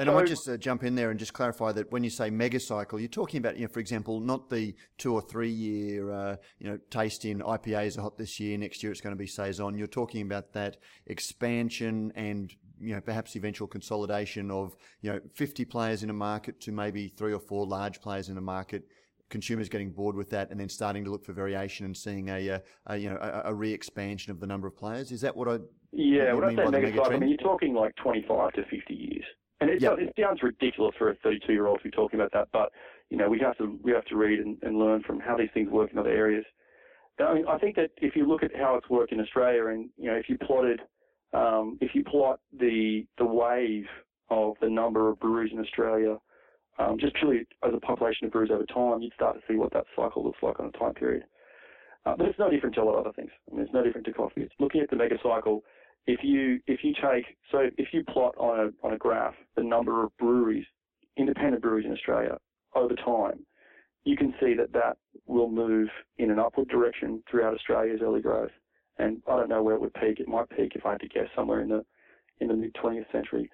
And so, I might just uh, jump in there and just clarify that when you say mega cycle, you're talking about, you know, for example, not the two or three year, uh, you know, taste in IPAs are hot this year, next year it's going to be saison. You're talking about that expansion and you know perhaps eventual consolidation of you know 50 players in a market to maybe three or four large players in a market. Consumers getting bored with that and then starting to look for variation and seeing a, a, uh, a you know a, a, re-expansion of the number of players. Is that what I yeah what, what I say mega cycle I mean you're talking like 25 to 50 years and it, yep. it sounds ridiculous for a 32 year old to be talking about that, but you know we have to we have to read and, and learn from how these things work in other areas. I mean, I think that if you look at how it's worked in Australia, and you know, if you plotted, um, if you plot the the wave of the number of breweries in Australia, um, just purely as a population of breweries over time, you'd start to see what that cycle looks like on a time period. Uh, but it's no different to a lot of other things. I mean, it's no different to coffee. It's looking at the mega cycle if you if you take so if you plot on a on a graph the number of breweries, independent breweries in Australia over time, you can see that that will move in an upward direction throughout Australia's early growth. And I don't know where it would peak. It might peak if I had to guess somewhere in the in the mid 20th century,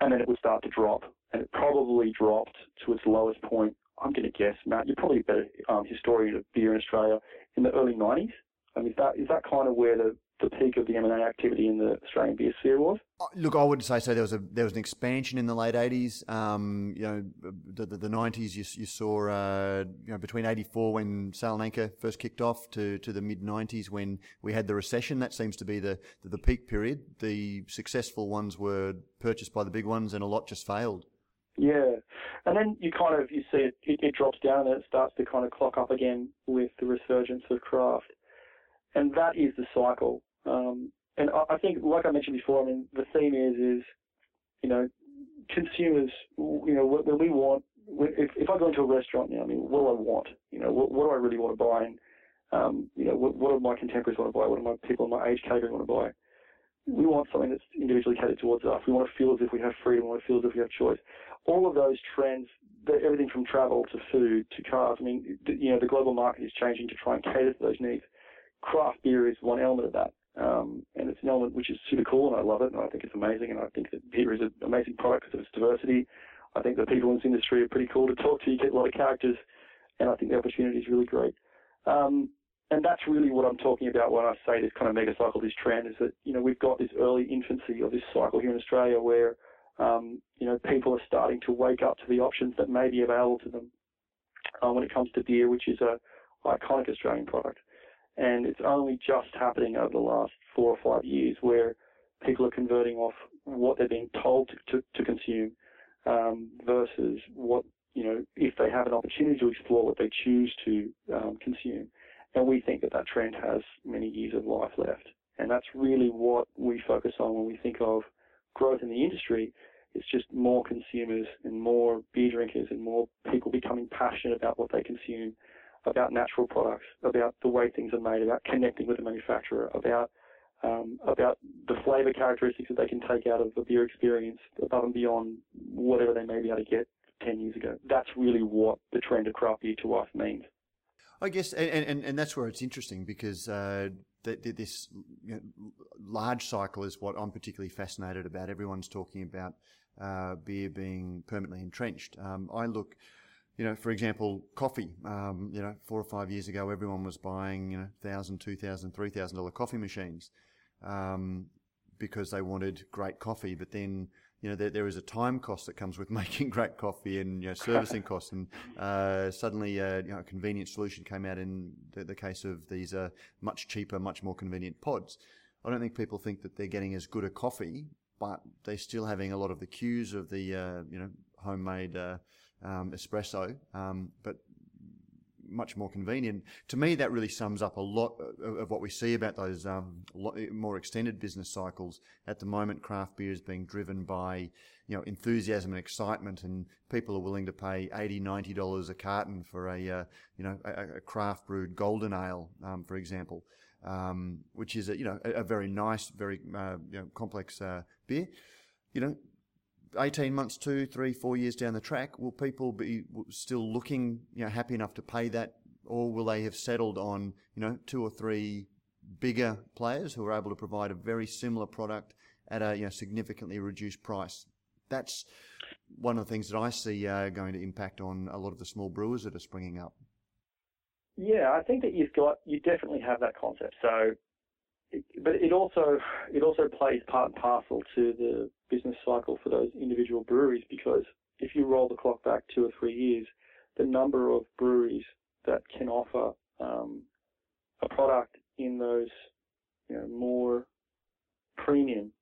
and then it would start to drop. And it probably dropped to its lowest point. I'm going to guess, Matt. You're probably a better um, historian of beer in Australia in the early 90s. I mean, is that is that kind of where the the peak of the M&A activity in the Australian beer sphere was? Uh, look, I wouldn't say so. There was a there was an expansion in the late eighties. Um, you know, the the nineties. You, you, saw uh, you know between eighty four when Anchor first kicked off to, to the mid nineties when we had the recession. That seems to be the, the the peak period. The successful ones were purchased by the big ones, and a lot just failed. Yeah, and then you kind of you see it, it, it drops down and it starts to kind of clock up again with the resurgence of craft, and that is the cycle. Um, and I, I think, like I mentioned before, I mean the theme is is you know consumers, you know when we want if, if I go into a restaurant now, I mean, what do I want? You know, what, what do I really want to buy? And, um, you know, what, what do my contemporaries want to buy? What do my people in my age category want to buy? We want something that's individually catered towards us. We want to feel as if we have freedom. We want to feel as if we have choice. All of those trends, everything from travel to food to cars. I mean, you know, the global market is changing to try and cater to those needs. Craft beer is one element of that. Um, and it's an element which is super cool, and I love it, and I think it's amazing, and I think that beer is an amazing product because of its diversity. I think the people in this industry are pretty cool to talk to. You get a lot of characters, and I think the opportunity is really great. Um, and that's really what I'm talking about when I say this kind of mega cycle, this trend, is that you know we've got this early infancy of this cycle here in Australia where um, you know people are starting to wake up to the options that may be available to them uh, when it comes to beer, which is a iconic Australian product. And it's only just happening over the last four or five years where people are converting off what they're being told to, to, to consume um, versus what, you know, if they have an opportunity to explore what they choose to um, consume. And we think that that trend has many years of life left. And that's really what we focus on when we think of growth in the industry. It's just more consumers and more beer drinkers and more people becoming passionate about what they consume, about natural products, about the way things are made, about connecting with the manufacturer, about um, about the flavour characteristics that they can take out of the beer experience above and beyond whatever they may be able to get 10 years ago. That's really what the trend of craft beer to us means. I guess, and, and, and that's where it's interesting because uh, this you know, large cycle is what I'm particularly fascinated about. Everyone's talking about uh, beer being permanently entrenched. Um, I look, you know, for example, coffee. Um, you know, four or five years ago, everyone was buying, you know, thousand, two thousand, three thousand dollar coffee machines um, because they wanted great coffee. But then, you know, there, there is a time cost that comes with making great coffee and you know, servicing costs. And uh, suddenly, uh, you know, a convenient solution came out in the, the case of these uh, much cheaper, much more convenient pods. I don't think people think that they're getting as good a coffee, but they're still having a lot of the cues of the uh, you know homemade uh, um, espresso, um, but much more convenient. To me, that really sums up a lot of what we see about those um, more extended business cycles. At the moment, craft beer is being driven by you know enthusiasm and excitement, and people are willing to pay 80 90 dollars a carton for a uh, you know a, a, craft brewed golden ale, um, for example, um, which is a you know a, a very nice, very uh, you know, complex uh, beer. You know, 18 months, two, three, four years down the track, will people be still looking, you know, happy enough to pay that, or will they have settled on, you know, two or three bigger players who are able to provide a very similar product at a you know, significantly reduced price? That's one of the things that I see uh, going to impact on a lot of the small brewers that are springing up. Yeah, I think that you've got you definitely have that concept. So but it also it also plays part and parcel to the business cycle for those individual breweries because if you roll the clock back two or three years, the number of breweries that can offer um, a product in those you know, more premium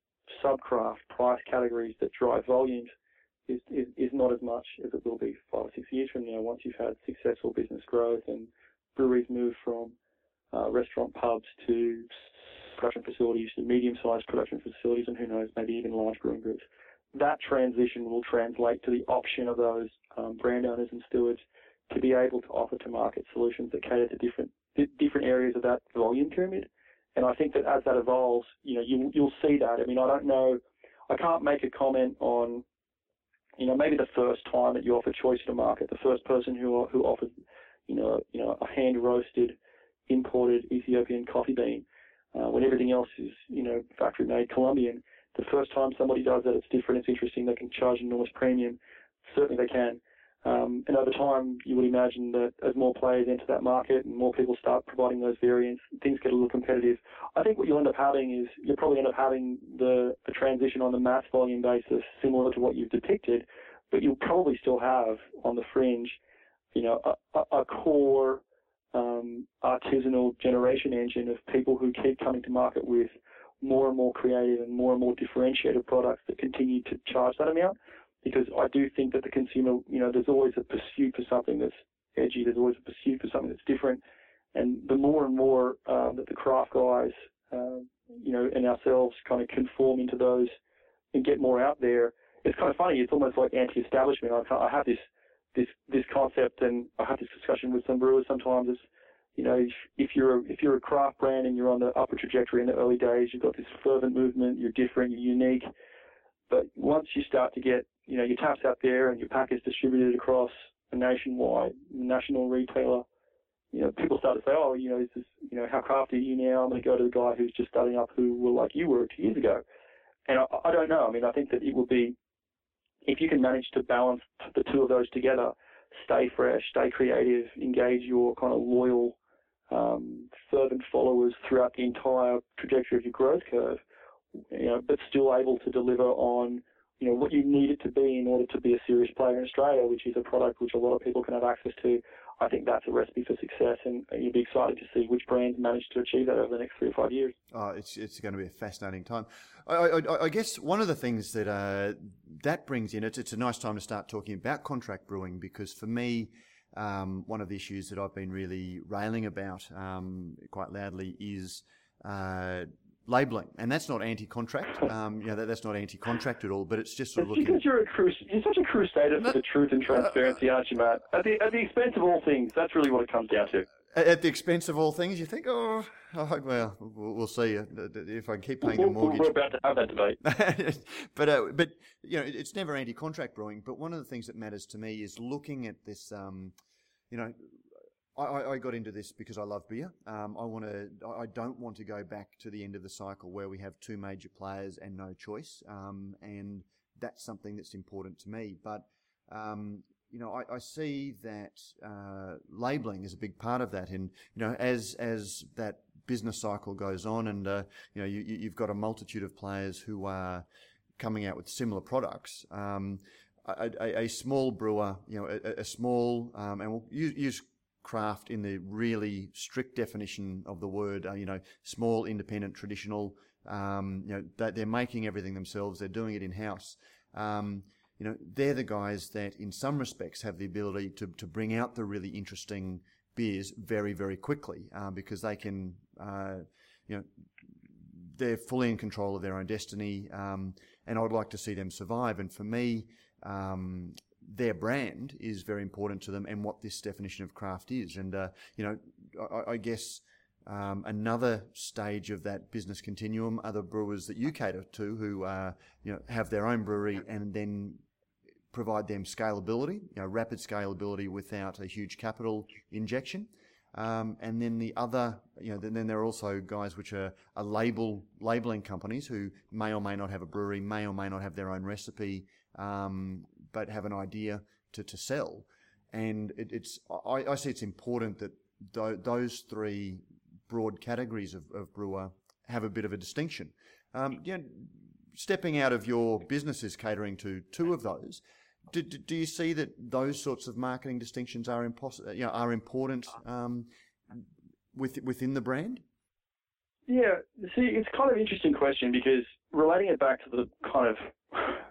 subcraft price categories that drive volumes is, is, is not as much as it will be five or six years from now. Once you've had successful business growth and breweries move from uh, restaurant pubs to production facilities to medium-sized production facilities, and who knows, maybe even large brewing groups. That transition will translate to the option of those um, brand owners and stewards to be able to offer to market solutions that cater to different different areas of that volume pyramid. And I think that as that evolves, you know, you, you'll see that. I mean, I don't know, I can't make a comment on, you know, maybe the first time that you offer choice to market, the first person who who offers, you know, you know, a hand roasted, imported Ethiopian coffee bean uh, when everything else is, you know, factory made Colombian. The first time somebody does that, it's different, it's interesting, they can charge an enormous premium. Certainly they can. Um, and over time, you would imagine that as more players enter that market and more people start providing those variants, things get a little competitive. I think what you'll end up having is you'll probably end up having the, the transition on the mass volume basis similar to what you've depicted, but you'll probably still have on the fringe, you know, a, a, a core um, artisanal generation engine of people who keep coming to market with more and more creative and more and more differentiated products that continue to charge that amount. because I do think that the consumer, you know, there's always a pursuit for something that's edgy. There's always a pursuit for something that's different. And the more and more um, that the craft guys, uh, you know, and ourselves kind of conform into those and get more out there, it's kind of funny. It's almost like anti-establishment. I have this this this concept, and I have this discussion with some brewers sometimes. It's you know, if, if you're a, if you're a craft brand and you're on the upper trajectory in the early days, you've got this fervent movement. You're different. You're unique. But once you start to get, you know, your taps out there and your pack is distributed across a nationwide national retailer, you know, people start to say, oh, you know, this is, you know, how crafty are you now? I'm going to go to the guy who's just starting up who were like you were two years ago. And I, I don't know. I mean, I think that it would be, if you can manage to balance the two of those together, stay fresh, stay creative, engage your kind of loyal, um, fervent followers throughout the entire trajectory of your growth curve, you know, but still able to deliver on, you know, what you need it to be in order to be a serious player in Australia, which is a product which a lot of people can have access to. I think that's a recipe for success, and you'll be excited to see which brands manage to achieve that over the next three or five years. Oh, it's it's going to be a fascinating time. I, I, I guess one of the things that uh, that brings in it's it's a nice time to start talking about contract brewing because for me. Um, one of the issues that I've been really railing about um, quite loudly is uh, labelling, and that's not anti-contract. Um, you know, that, that's not anti-contract at all, but it's just sort of looking. Because you're a crus- you're such crusader for the truth and transparency, aren't you, Matt? At the at the expense of all things, that's really what it comes down to. At the expense of all things, you think, oh, oh well, we'll see if I can keep paying the mortgage. We're about to have that debate. but uh, but you know, it's never anti-contract brewing. But one of the things that matters to me is looking at this. Um, you know, I, I, got into this because I love beer. Um, I want to. I don't want to go back to the end of the cycle where we have two major players and no choice. Um, and that's something that's important to me. But um, you know, I, I see that uh, labelling is a big part of that. And you know, as as that business cycle goes on, and uh, you know, you, you've got a multitude of players who are coming out with similar products. Um, a, a, a, small brewer, you know, a, a small, um, and we'll use, use craft in the really strict definition of the word, uh, you know, small, independent, traditional. Um, you know, that they're making everything themselves. They're doing it in house. Um, you know, they're the guys that, in some respects, have the ability to to bring out the really interesting beers very, very quickly uh, because they can, uh, you know, they're fully in control of their own destiny. Um, and I would like to see them survive. And for me, um, their brand is very important to them and what this definition of craft is. And, uh, you know, I, I guess um, another stage of that business continuum are the brewers that you cater to who, uh, you know, have their own brewery and then provide them scalability, you know, rapid scalability without a huge capital injection. Um, and then the other, you know, then, then there are also guys which are, are label labeling companies who may or may not have a brewery, may or may not have their own recipe, um, but have an idea to, to sell. And it, it's I, I, see it's important that th- those three broad categories of, of, brewer have a bit of a distinction. Um, you know, stepping out of your businesses catering to two of those, do, do, you see that those sorts of marketing distinctions are impos- you know, are important um, with, within the brand? Yeah, see, it's kind of an interesting question because relating it back to the kind of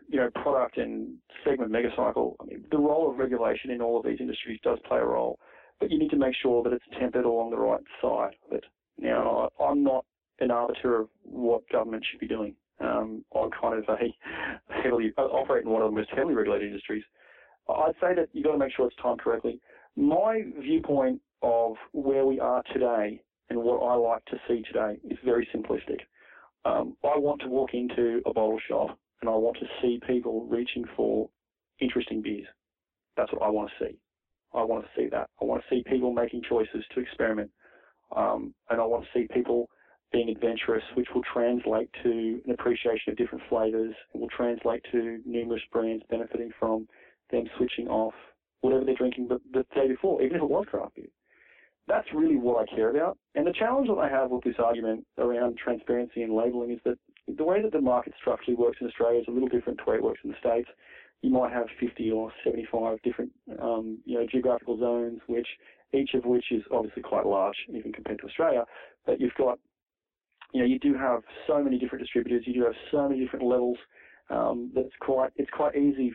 you know, product and segment megacycle, I mean, the role of regulation in all of these industries does play a role, but you need to make sure that it's tempered along the right side of it. Now, I'm not an arbiter of what government should be doing. Um, I'm kind of a heavily I operate in one of the most heavily regulated industries. I'd say that you've got to make sure it's timed correctly. My viewpoint of where we are today and what I like to see today is very simplistic. Um, I want to walk into a bottle shop and I want to see people reaching for interesting beers. That's what I want to see. I want to see that. I want to see people making choices to experiment, um, and I want to see people being adventurous, which will translate to an appreciation of different flavors. It will translate to numerous brands benefiting from them switching off whatever they're drinking the, the day before, even if it was craft beer. That's really what I care about. And the challenge that I have with this argument around transparency and labeling is that the way that the market structurally works in Australia is a little different to the way it works in the States. You might have 50 or 75 different, um, you know, geographical zones, which each of which is obviously quite large, even compared to Australia. But you've got, you know, you do have so many different distributors. You do have so many different levels. Um, that it's quite it's quite easy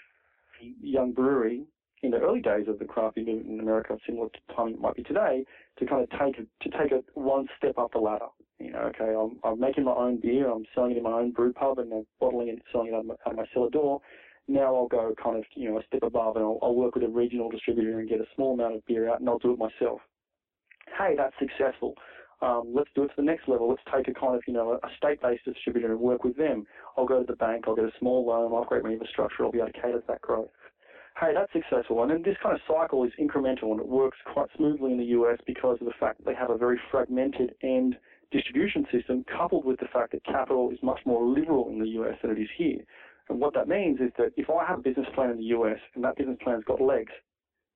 young brewery in the early days of the craft movement in America, similar to time it might be today, to kind of take to take it one step up the ladder. You know, okay, I'm, I'm making my own beer, I'm selling it in my own brew pub, and I'm bottling it, selling it out of my, out of my cellar door. Now I'll go kind of you know a step above, and I'll, I'll work with a regional distributor and get a small amount of beer out, and I'll do it myself. Hey, that's successful. Um, let's do it to the next level. Let's take a kind of, you know, a state-based distributor and work with them. I'll go to the bank, I'll get a small loan, I'll upgrade my infrastructure, I'll be able to cater to that growth hey, that's successful. And then this kind of cycle is incremental and it works quite smoothly in the US because of the fact that they have a very fragmented end distribution system coupled with the fact that capital is much more liberal in the US than it is here. And what that means is that if I have a business plan in the US and that business plan's got legs,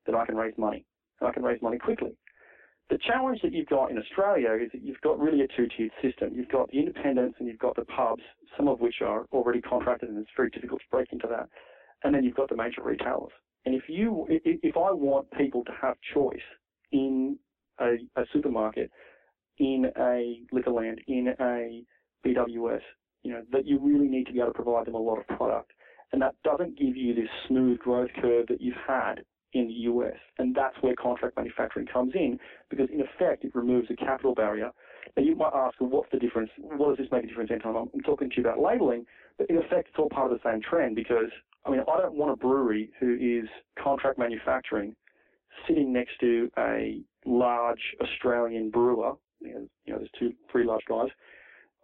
then I can raise money. And I can raise money quickly. The challenge that you've got in Australia is that you've got really a two-tiered system. You've got the independents and you've got the pubs, some of which are already contracted and it's very difficult to break into that and then you've got the major retailers. And if you, if I want people to have choice in a, a supermarket, in a Liquorland, in a BWS, you know, that you really need to be able to provide them a lot of product. And that doesn't give you this smooth growth curve that you've had in the US. And that's where contract manufacturing comes in because in effect it removes a capital barrier. Now you might ask, well, what's the difference? What does this make a difference time? I'm talking to you about labeling, but in effect it's all part of the same trend because I mean, I don't want a brewery who is contract manufacturing sitting next to a large Australian brewer. You know, there's two, three large guys.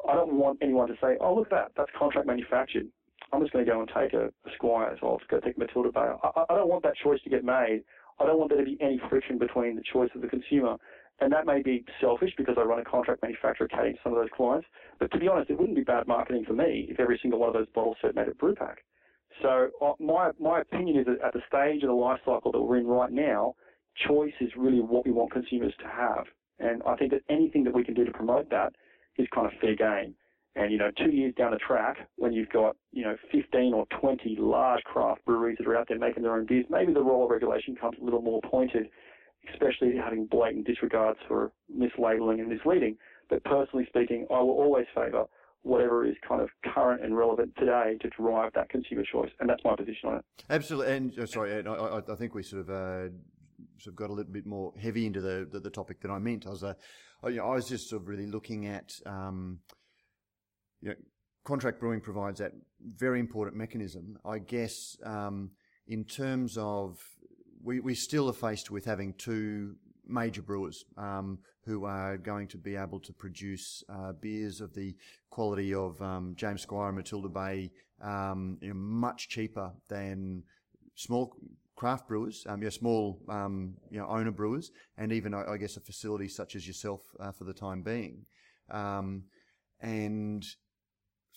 I don't want anyone to say, "Oh, look at that, that's contract manufactured." I'm just going to go and take a, a Squire, so I'll just go take Matilda Bay. I, I don't want that choice to get made. I don't want there to be any friction between the choice of the consumer. And that may be selfish because I run a contract manufacturer catering to some of those clients. But to be honest, it wouldn't be bad marketing for me if every single one of those bottles said made at Brewpack. So uh, my my opinion is that at the stage of the life cycle that we're in right now, choice is really what we want consumers to have. And I think that anything that we can do to promote that is kind of fair game. And you know, two years down the track, when you've got you know 15 or 20 large craft breweries that are out there making their own beers, maybe the role of regulation comes a little more pointed, especially having blatant disregards for mislabeling and misleading. But personally speaking, I will always favour whatever is kind of current and relevant today to drive that consumer choice. And that's my position on it. Absolutely. And uh, sorry, I, I, I, think we sort of uh, sort of got a little bit more heavy into the the, the topic than I meant. I was uh, you know, I was just sort of really looking at um, you know, contract brewing provides that very important mechanism. I guess um, in terms of we, we still are faced with having two major brewers um, who are going to be able to produce uh, beers of the quality of um, James Squire and Matilda Bay, um, you know, much cheaper than small craft brewers, um, you know, small um, you know owner brewers, and even I, guess a facility such as yourself uh, for the time being. Um, and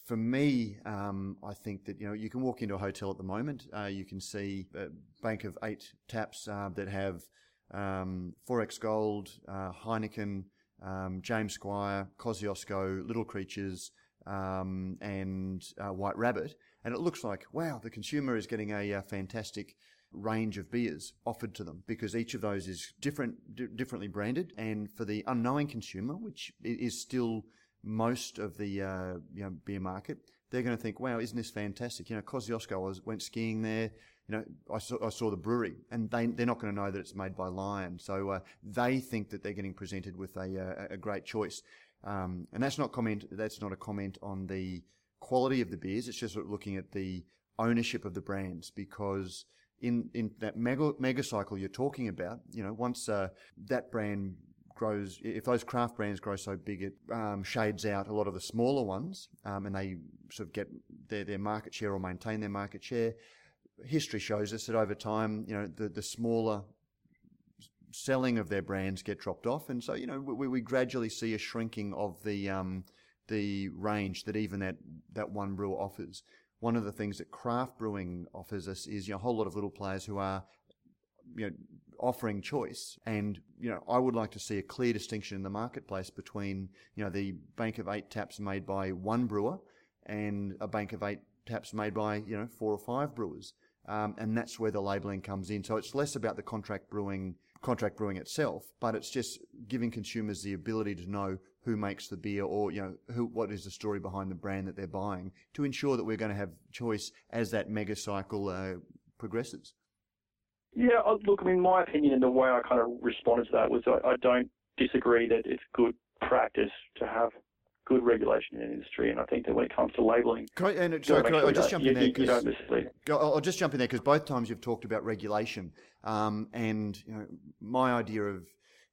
for me, um, I think that you know you can walk into a hotel at the moment. Uh, you can see a bank of eight taps uh, that have um, XXXX Gold, uh, Heineken, um, James Squire, Kosciuszko, Little Creatures, um, and uh, White Rabbit. And it looks like, wow, the consumer is getting a, a, fantastic range of beers offered to them because each of those is different, d- differently branded. And for the unknowing consumer, which is still most of the uh, you know, beer market, they're going to think, wow, isn't this fantastic? You know, Kosciuszko, went skiing there you know, I saw, I saw the brewery, and they they're not going to know that it's made by Lion, so uh, they think that they're getting presented with a uh, a great choice, um, and that's not comment. That's not a comment on the quality of the beers. It's just looking at the ownership of the brands because in in that mega mega cycle you're talking about, you know, once uh, that brand grows, if those craft brands grow so big, it um, shades out a lot of the smaller ones, um, and they sort of get their, their market share or maintain their market share history shows us that over time, you know, the, the smaller selling of their brands get dropped off, and so you know we, we gradually see a shrinking of the um, the range that even that that one brewer offers. One of the things that craft brewing offers us is you know, a whole lot of little players who are you know offering choice, and you know I would like to see a clear distinction in the marketplace between you know the bank of eight taps made by one brewer and a bank of eight taps made by you know four or five brewers. Um, and that's where the labelling comes in. So it's less about the contract brewing contract brewing itself, but it's just giving consumers the ability to know who makes the beer or you know who what is the story behind the brand that they're buying to ensure that we're going to have choice as that mega cycle uh, progresses. Yeah, uh, look, I mean, my opinion and the way I kind of responded to that was I, I don't disagree that it's good practice to have good regulation in the industry, and I think that when it comes to labelling, I, and, sorry, I, I'll just jump in there you, you don't 'cause- necessarily. I'll I'll just jump in there because both times you've talked about regulation, um, and you know, my idea of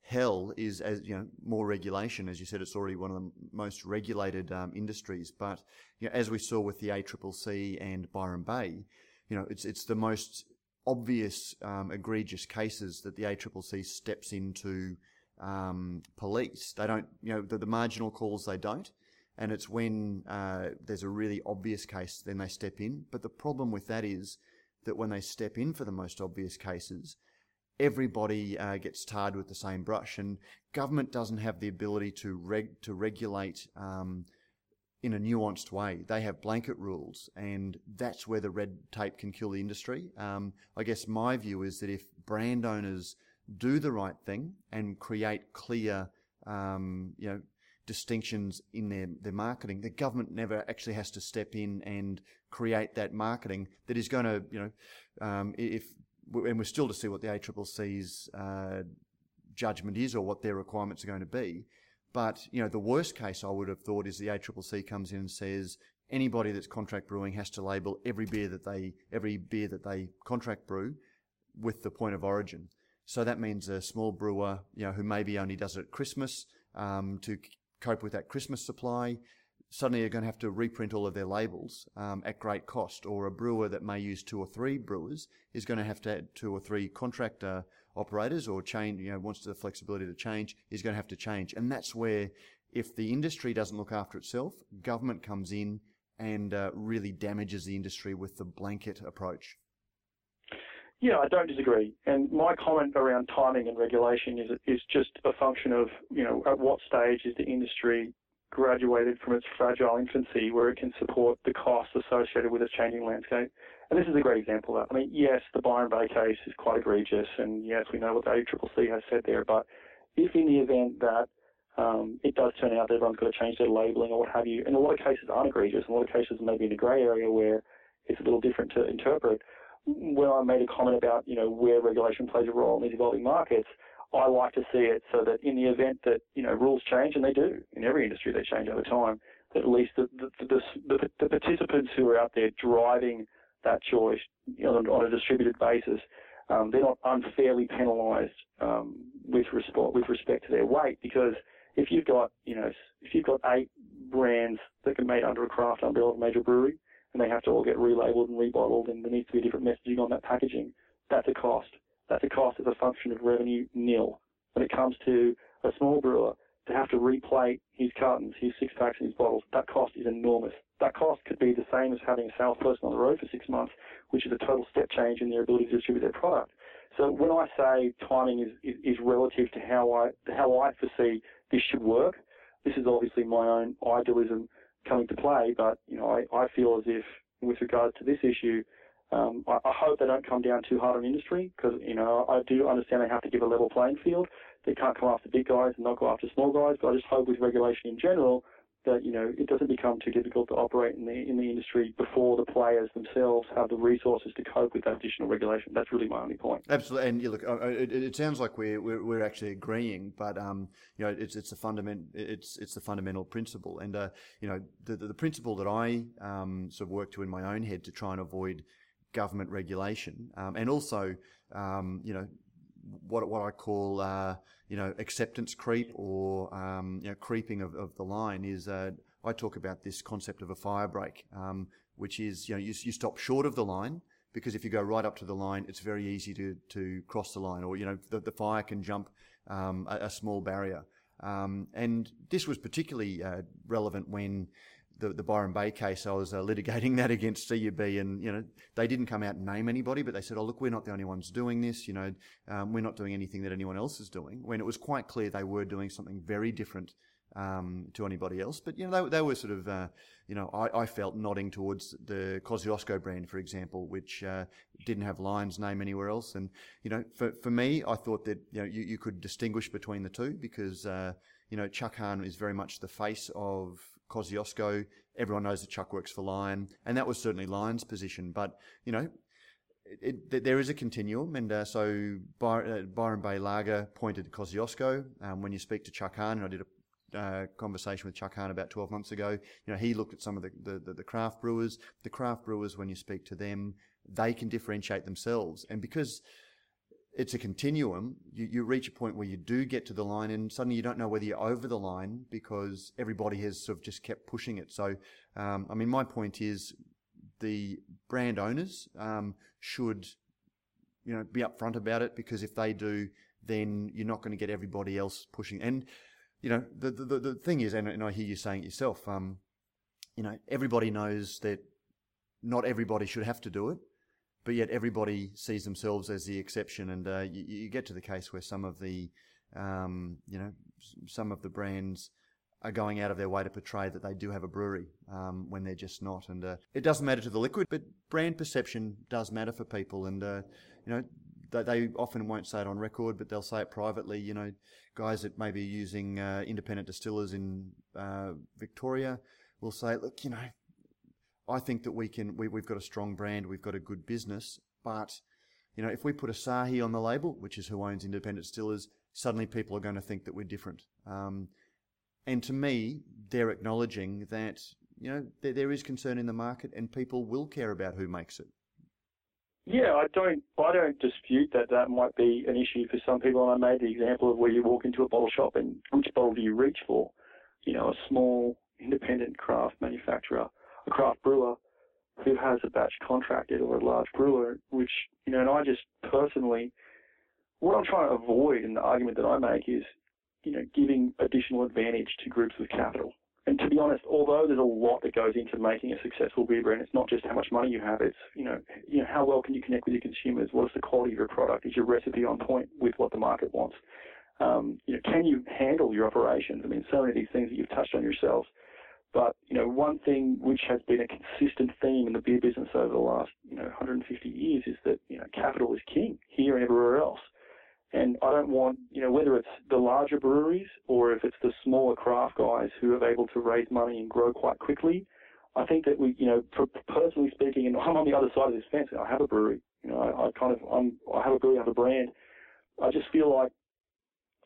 hell is as you know more regulation. As you said, it's already one of the most regulated um, industries. But you know, as we saw with the ACCC and Byron Bay, you know, it's it's the most obvious um, egregious cases that the ACCC steps into um, police. They don't, you know, the, the marginal calls they don't. And it's when uh, there's a really obvious case, then they step in. But the problem with that is that when they step in for the most obvious cases, everybody uh, gets tarred with the same brush, and government doesn't have the ability to reg- to regulate um, in a nuanced way. They have blanket rules, and that's where the red tape can kill the industry. Um, I guess my view is that if brand owners do the right thing and create clear, um, you know, distinctions in their, their marketing, the government never actually has to step in and create that marketing that is going to, you know, um, if and we're still to see what the ACCC's uh, judgment is or what their requirements are going to be. But you know, the worst case I would have thought is the ACCC comes in and says anybody that's contract brewing has to label every beer that they every beer that they contract brew with the point of origin. So that means a small brewer, you know, who maybe only does it at Christmas um, to cope with that Christmas supply, suddenly are going to have to reprint all of their labels um, at great cost. Or a brewer that may use two or three brewers is going to have to add two or three contractor operators or change, you know, wants the flexibility to change, is going to have to change. And that's where, if the industry doesn't look after itself, government comes in and uh, really damages the industry with the blanket approach. Yeah, I don't disagree. And my comment around timing and regulation is is just a function of you know at what stage is the industry graduated from its fragile infancy where it can support the costs associated with its changing landscape. And this is a great example of that. I mean, yes, the Byron Bay case is quite egregious, and yes, we know what the ACCC has said there. But if in the event that um, it does turn out that everyone's got to change their labelling or what have you, and a lot of cases aren't egregious, a lot of cases maybe in a grey area where it's a little different to interpret. When I made a comment about you know where regulation plays a role in these evolving markets, I like to see it so that in the event that you know rules change, and they do in every industry, they change over time. That at least the the, the, the, the participants who are out there driving that choice you know, on a distributed basis, um, they're not unfairly penalised um, with respect with respect to their weight. Because if you've got you know if you've got eight brands that are made under a craft umbrella of a major brewery, and they have to all get relabeled and rebottled, and there needs to be different messaging on that packaging, that's a cost. That's a cost as a function of revenue nil. When it comes to a small brewer, to have to replate his cartons, his six packs, and his bottles, that cost is enormous. That cost could be the same as having a salesperson on the road for six months, which is a total step change in their ability to distribute their product. So when I say timing is, is, is relative to how I how I foresee this should work, this is obviously my own idealism coming to play. But you know, I, I feel as if with regard to this issue, um, I, I hope they don't come down too hard on industry because you know I do understand they have to give a level playing field. They can't come after big guys and not go after small guys. But I just hope with regulation in general that you know it doesn't become too difficult to operate in the in the industry before the players themselves have the resources to cope with that additional regulation. That's really my only point. Absolutely, and you look, uh, it, it sounds like we're, we're we're actually agreeing, but um, you know, it's it's a fundament, it's it's the fundamental principle, and uh, you know, the the principle that I um sort of work to in my own head to try and avoid government regulation, um, and also um, you know, what what I call uh, you know acceptance creep or um, you know creeping of, of the line is uh, I talk about this concept of a fire break, um, which is you know you, you stop short of the line because if you go right up to the line, it's very easy to to cross the line, or you know the, the fire can jump um, a, a small barrier. Um, and this was particularly uh, relevant when the, the Byron Bay case, I was uh, litigating that against CUB, and you know they didn't come out and name anybody, but they said, "Oh, look, we're not the only ones doing this. You know, um, we're not doing anything that anyone else is doing." When it was quite clear they were doing something very different um, to anybody else, but you know they, they were sort of, uh, you know, I, I, felt nodding towards the Kosciuszko brand, for example, which uh, didn't have Lion's name anywhere else, and you know, for for me, I thought that you know you, you could distinguish between the two because uh, you know Chuck Hahn is very much the face of Kosciuszko. Everyone knows that Chuck works for Lion, and that was certainly Lion's position. But you know, it, it, there is a continuum, and uh, so Byron, uh, Byron Bay Lager pointed to Kosciuszko. Um, when you speak to Chuck Hahn, and I did a uh, conversation with Chuck Hahn about 12 months ago, you know, he looked at some of the, the, the, the craft brewers. The craft brewers, when you speak to them, they can differentiate themselves. And because it's a continuum, you, you reach a point where you do get to the line and suddenly you don't know whether you're over the line because everybody has sort of just kept pushing it. So, um, I mean, my point is the brand owners um, should, you know, be upfront about it because if they do, then you're not going to get everybody else pushing. And, you know, the, the, the thing is, and, and I hear you saying it yourself, um, you know, everybody knows that not everybody should have to do it but yet everybody sees themselves as the exception, and uh, you, you, get to the case where some of the, um, you know, some of the brands are going out of their way to portray that they do have a brewery um, when they're just not, and uh, it doesn't matter to the liquid, but brand perception does matter for people, and uh, you know. They, they often won't say it on record, but they'll say it privately. You know, guys that may be using uh, independent distillers in uh, Victoria will say, "Look, you know, I think that we can, we, we've got a strong brand, we've got a good business, but, you know, if we put Asahi on the label, which is who owns independent distillers, suddenly people are going to think that we're different. Um, and to me, they're acknowledging that, you know, there, there is concern in the market and people will care about who makes it. Yeah, I don't. I don't dispute that that might be an issue for some people. And I made the example of where you walk into a bottle shop and which bottle do you reach for? You know, a small independent craft manufacturer a craft brewer who has a batch contracted or a large brewer, which, you know, and I just personally, what I'm trying to avoid in the argument that I make is, you know, giving additional advantage to groups with capital. And to be honest, although there's a lot that goes into making a successful beer brand, it's not just how much money you have. It's you know, you know, how well can you connect with your consumers? What is the quality of your product? Is your recipe on point with what the market wants? Um, you know, can you handle your operations? I mean, so many of these things that you've touched on yourselves but you know, one thing which has been a consistent theme in the beer business over the last you know 150 years is that you know capital is king here and everywhere else. And I don't want you know whether it's the larger breweries or if it's the smaller craft guys who are able to raise money and grow quite quickly. I think that we you know personally speaking, and I'm on the other side of this fence. I have a brewery. You know, I, I kind of I'm I have a brewery, I have a brand. I just feel like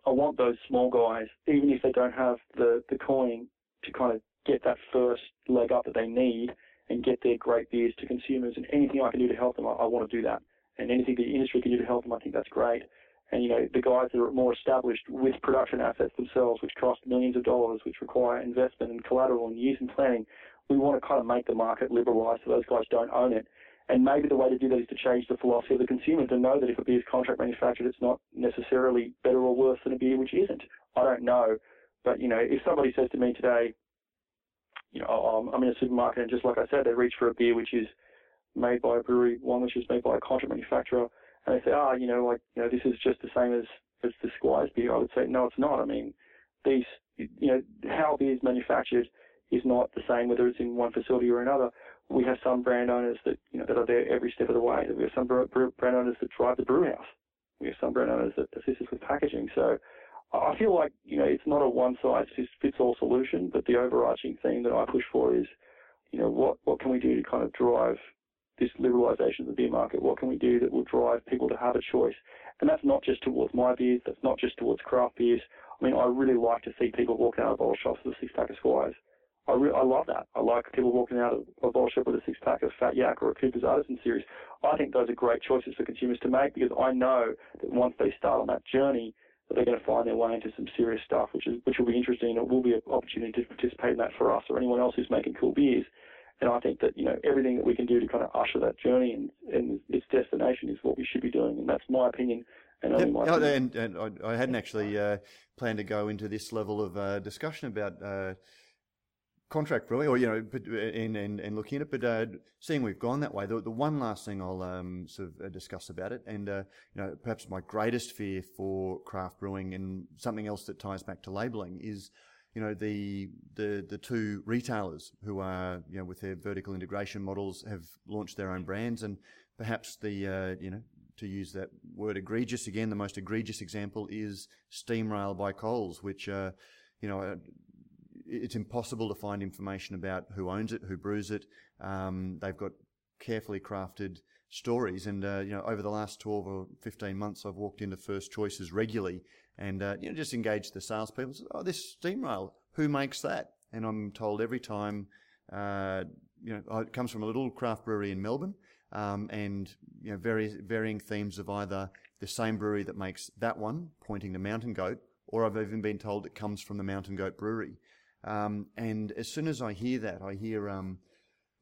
I want those small guys, even if they don't have the the coin, to kind of get that first leg up that they need and get their great beers to consumers. And anything I can do to help them, I, I want to do that. And anything the industry can do to help them, I think that's great. And you know, the guys that are more established with production assets themselves, which cost millions of dollars, which require investment and collateral and years in planning, we want to kind of make the market liberalised so those guys don't own it. And maybe the way to do that is to change the philosophy of the consumer to know that if a beer is contract manufactured, it's not necessarily better or worse than a beer which isn't. I don't know. But, you know, if somebody says to me today, you know, I'm in a supermarket and just like I said, they reach for a beer which is made by a brewery, one which is made by a contract manufacturer, and they say, ah, oh, you know, like, you know, this is just the same as, as the Squires beer. I would say, no, it's not. I mean, these, you know, how beer is manufactured is not the same whether it's in one facility or another. We have some brand owners that, you know, that are there every step of the way. We have some brand owners that drive the brew house. We have some brand owners that assist us with packaging. So, I feel like you know it's not a one size fits all solution, but the overarching theme that I push for is, you know, what what can we do to kind of drive this liberalisation of the beer market? What can we do that will drive people to have a choice? And that's not just towards my beers. That's not just towards craft beers. I mean, I really like to see people walking out of bottle shops with a six pack of Squires. I, re- I love that. I like people walking out of a bottle shop with a six pack of Fat Yak or a Cooper's Artisan series. I think those are great choices for consumers to make because I know that once they start on that journey, that they're going to find their way into some serious stuff, which is which will be interesting. It will be an opportunity to participate in that for us or anyone else who's making cool beers. And I think that you know everything that we can do to kind of usher that journey and, and its destination is what we should be doing, and that's my opinion. And, yep. my oh, and, and I, I, hadn't actually uh, planned to go into this level of uh, discussion about uh, contract brewing, or you know, and and, and looking at it. But uh, seeing we've gone that way, the, the one last thing I'll um, sort of uh, discuss about it, and uh, you know, perhaps my greatest fear for craft brewing, and something else that ties back to labelling is. You know the, the the two retailers who are you know with their vertical integration models have launched their own brands and perhaps the uh, you know to use that word egregious again the most egregious example is Steam Rail by Coles which uh, you know it's impossible to find information about who owns it, who brews it. Um, they've got carefully crafted stories. And uh, you know, over the last twelve or fifteen months, I've walked into First Choices regularly, and uh, you know, just engaged the salespeople. Oh, this steam rail, who makes that? And I'm told every time, uh, you know, oh, it comes from a little craft brewery in Melbourne, um, and you know, various varying themes of either the same brewery that makes that one, pointing to Mountain Goat, or I've even been told it comes from the Mountain Goat Brewery. Um, and as soon as I hear that, I hear, um,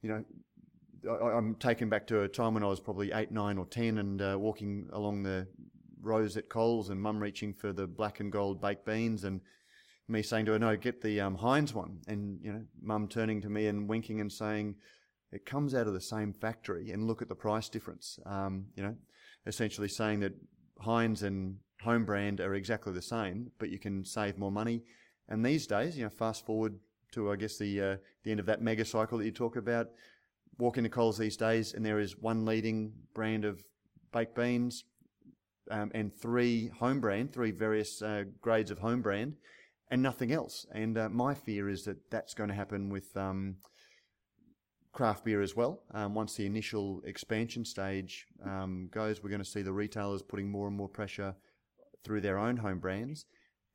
you know, I, am taken back to a time when I was probably eight, nine, or ten, and uh, walking along the rows at Coles, and Mum reaching for the black and gold baked beans, and me saying to her, "No, get the um, Heinz one," and you know, Mum turning to me and winking and saying, "It comes out of the same factory, and look at the price difference." Um, you know, essentially saying that Heinz and home brand are exactly the same, but you can save more money. And these days, you know, fast forward to I guess the uh, the end of that mega cycle that you talk about. Walk into Coles these days, and there is one leading brand of baked beans, um, and three home brand, three various uh, grades of home brand, and nothing else. And uh, my fear is that that's going to happen with um, craft beer as well. Um, once the initial expansion stage um, goes, we're going to see the retailers putting more and more pressure through their own home brands.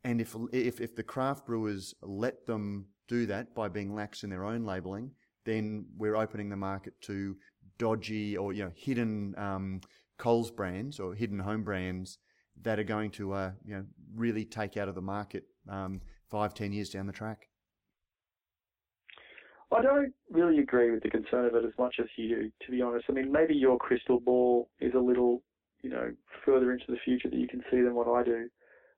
And if, if, if the craft brewers let them do that by being lax in their own labelling, then we're opening the market to dodgy or you know hidden um, Coles brands or hidden home brands that are going to uh, you know really take out of the market um, five ten years down the track. I don't really agree with the concern of it as much as you do, to be honest. I mean, maybe your crystal ball is a little, you know, further into the future that you can see than what I do,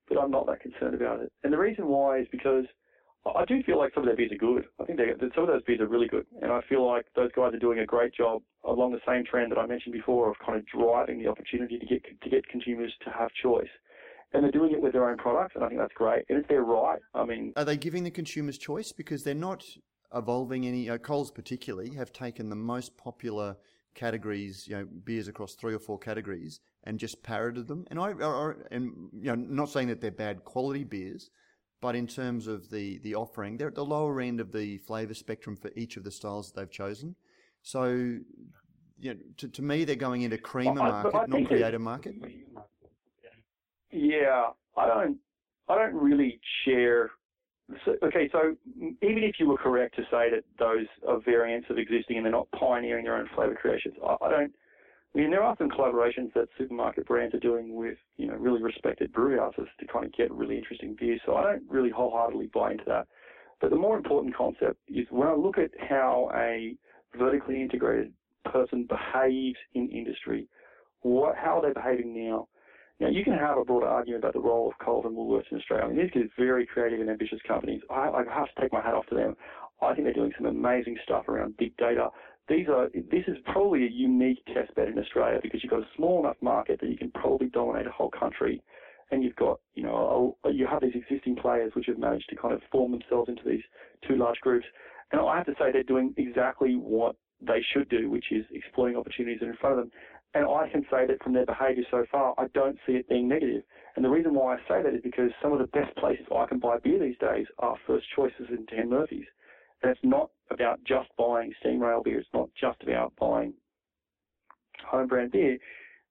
but I'm not that concerned about it. And the reason why is because I do feel like some of their beers are good. I think some of those beers are really good, and I feel like those guys are doing a great job along the same trend that I mentioned before of kind of driving the opportunity to get to get consumers to have choice. And they're doing it with their own products, and I think that's great. And it's their right. I mean, are they giving the consumers choice because they're not evolving any. Uh, Coles particularly have taken the most popular categories, you know, beers across three or four categories, and just parroted them. And I, I and you know, not saying that they're bad quality beers, but in terms of the the offering, they're at the lower end of the flavour spectrum for each of the styles that they've chosen. So, you know, to, to me, they're going into creamer market, not creator market. Yeah, I don't, I don't really share so, okay, so even if you were correct to say that those are variants of existing and they're not pioneering their own flavour creations, I, I don't. I mean, there are some collaborations that supermarket brands are doing with, you know, really respected brewery houses to kind of get really interesting beers. So I don't really wholeheartedly buy into that. But the more important concept is when I look at how a vertically integrated person behaves in industry, what, how are they behaving now? Now, you can have a broader argument about the role of Coles and Woolworths in Australia. I mean, these are very creative and ambitious companies. I, I have to take my hat off to them. I think they're doing some amazing stuff around big data. These are this is probably a unique test bed in Australia because you've got a small enough market that you can probably dominate a whole country, and you've got you know a, you have these existing players which have managed to kind of form themselves into these two large groups. And I have to say they're doing exactly what they should do, which is exploiting opportunities that are in front of them. And I can say that from their behaviour so far, I don't see it being negative. And the reason why I say that is because some of the best places I can buy beer these days are first choices in Dan Murphy's. And it's not about just buying steam rail beer. It's not just about buying home brand beer.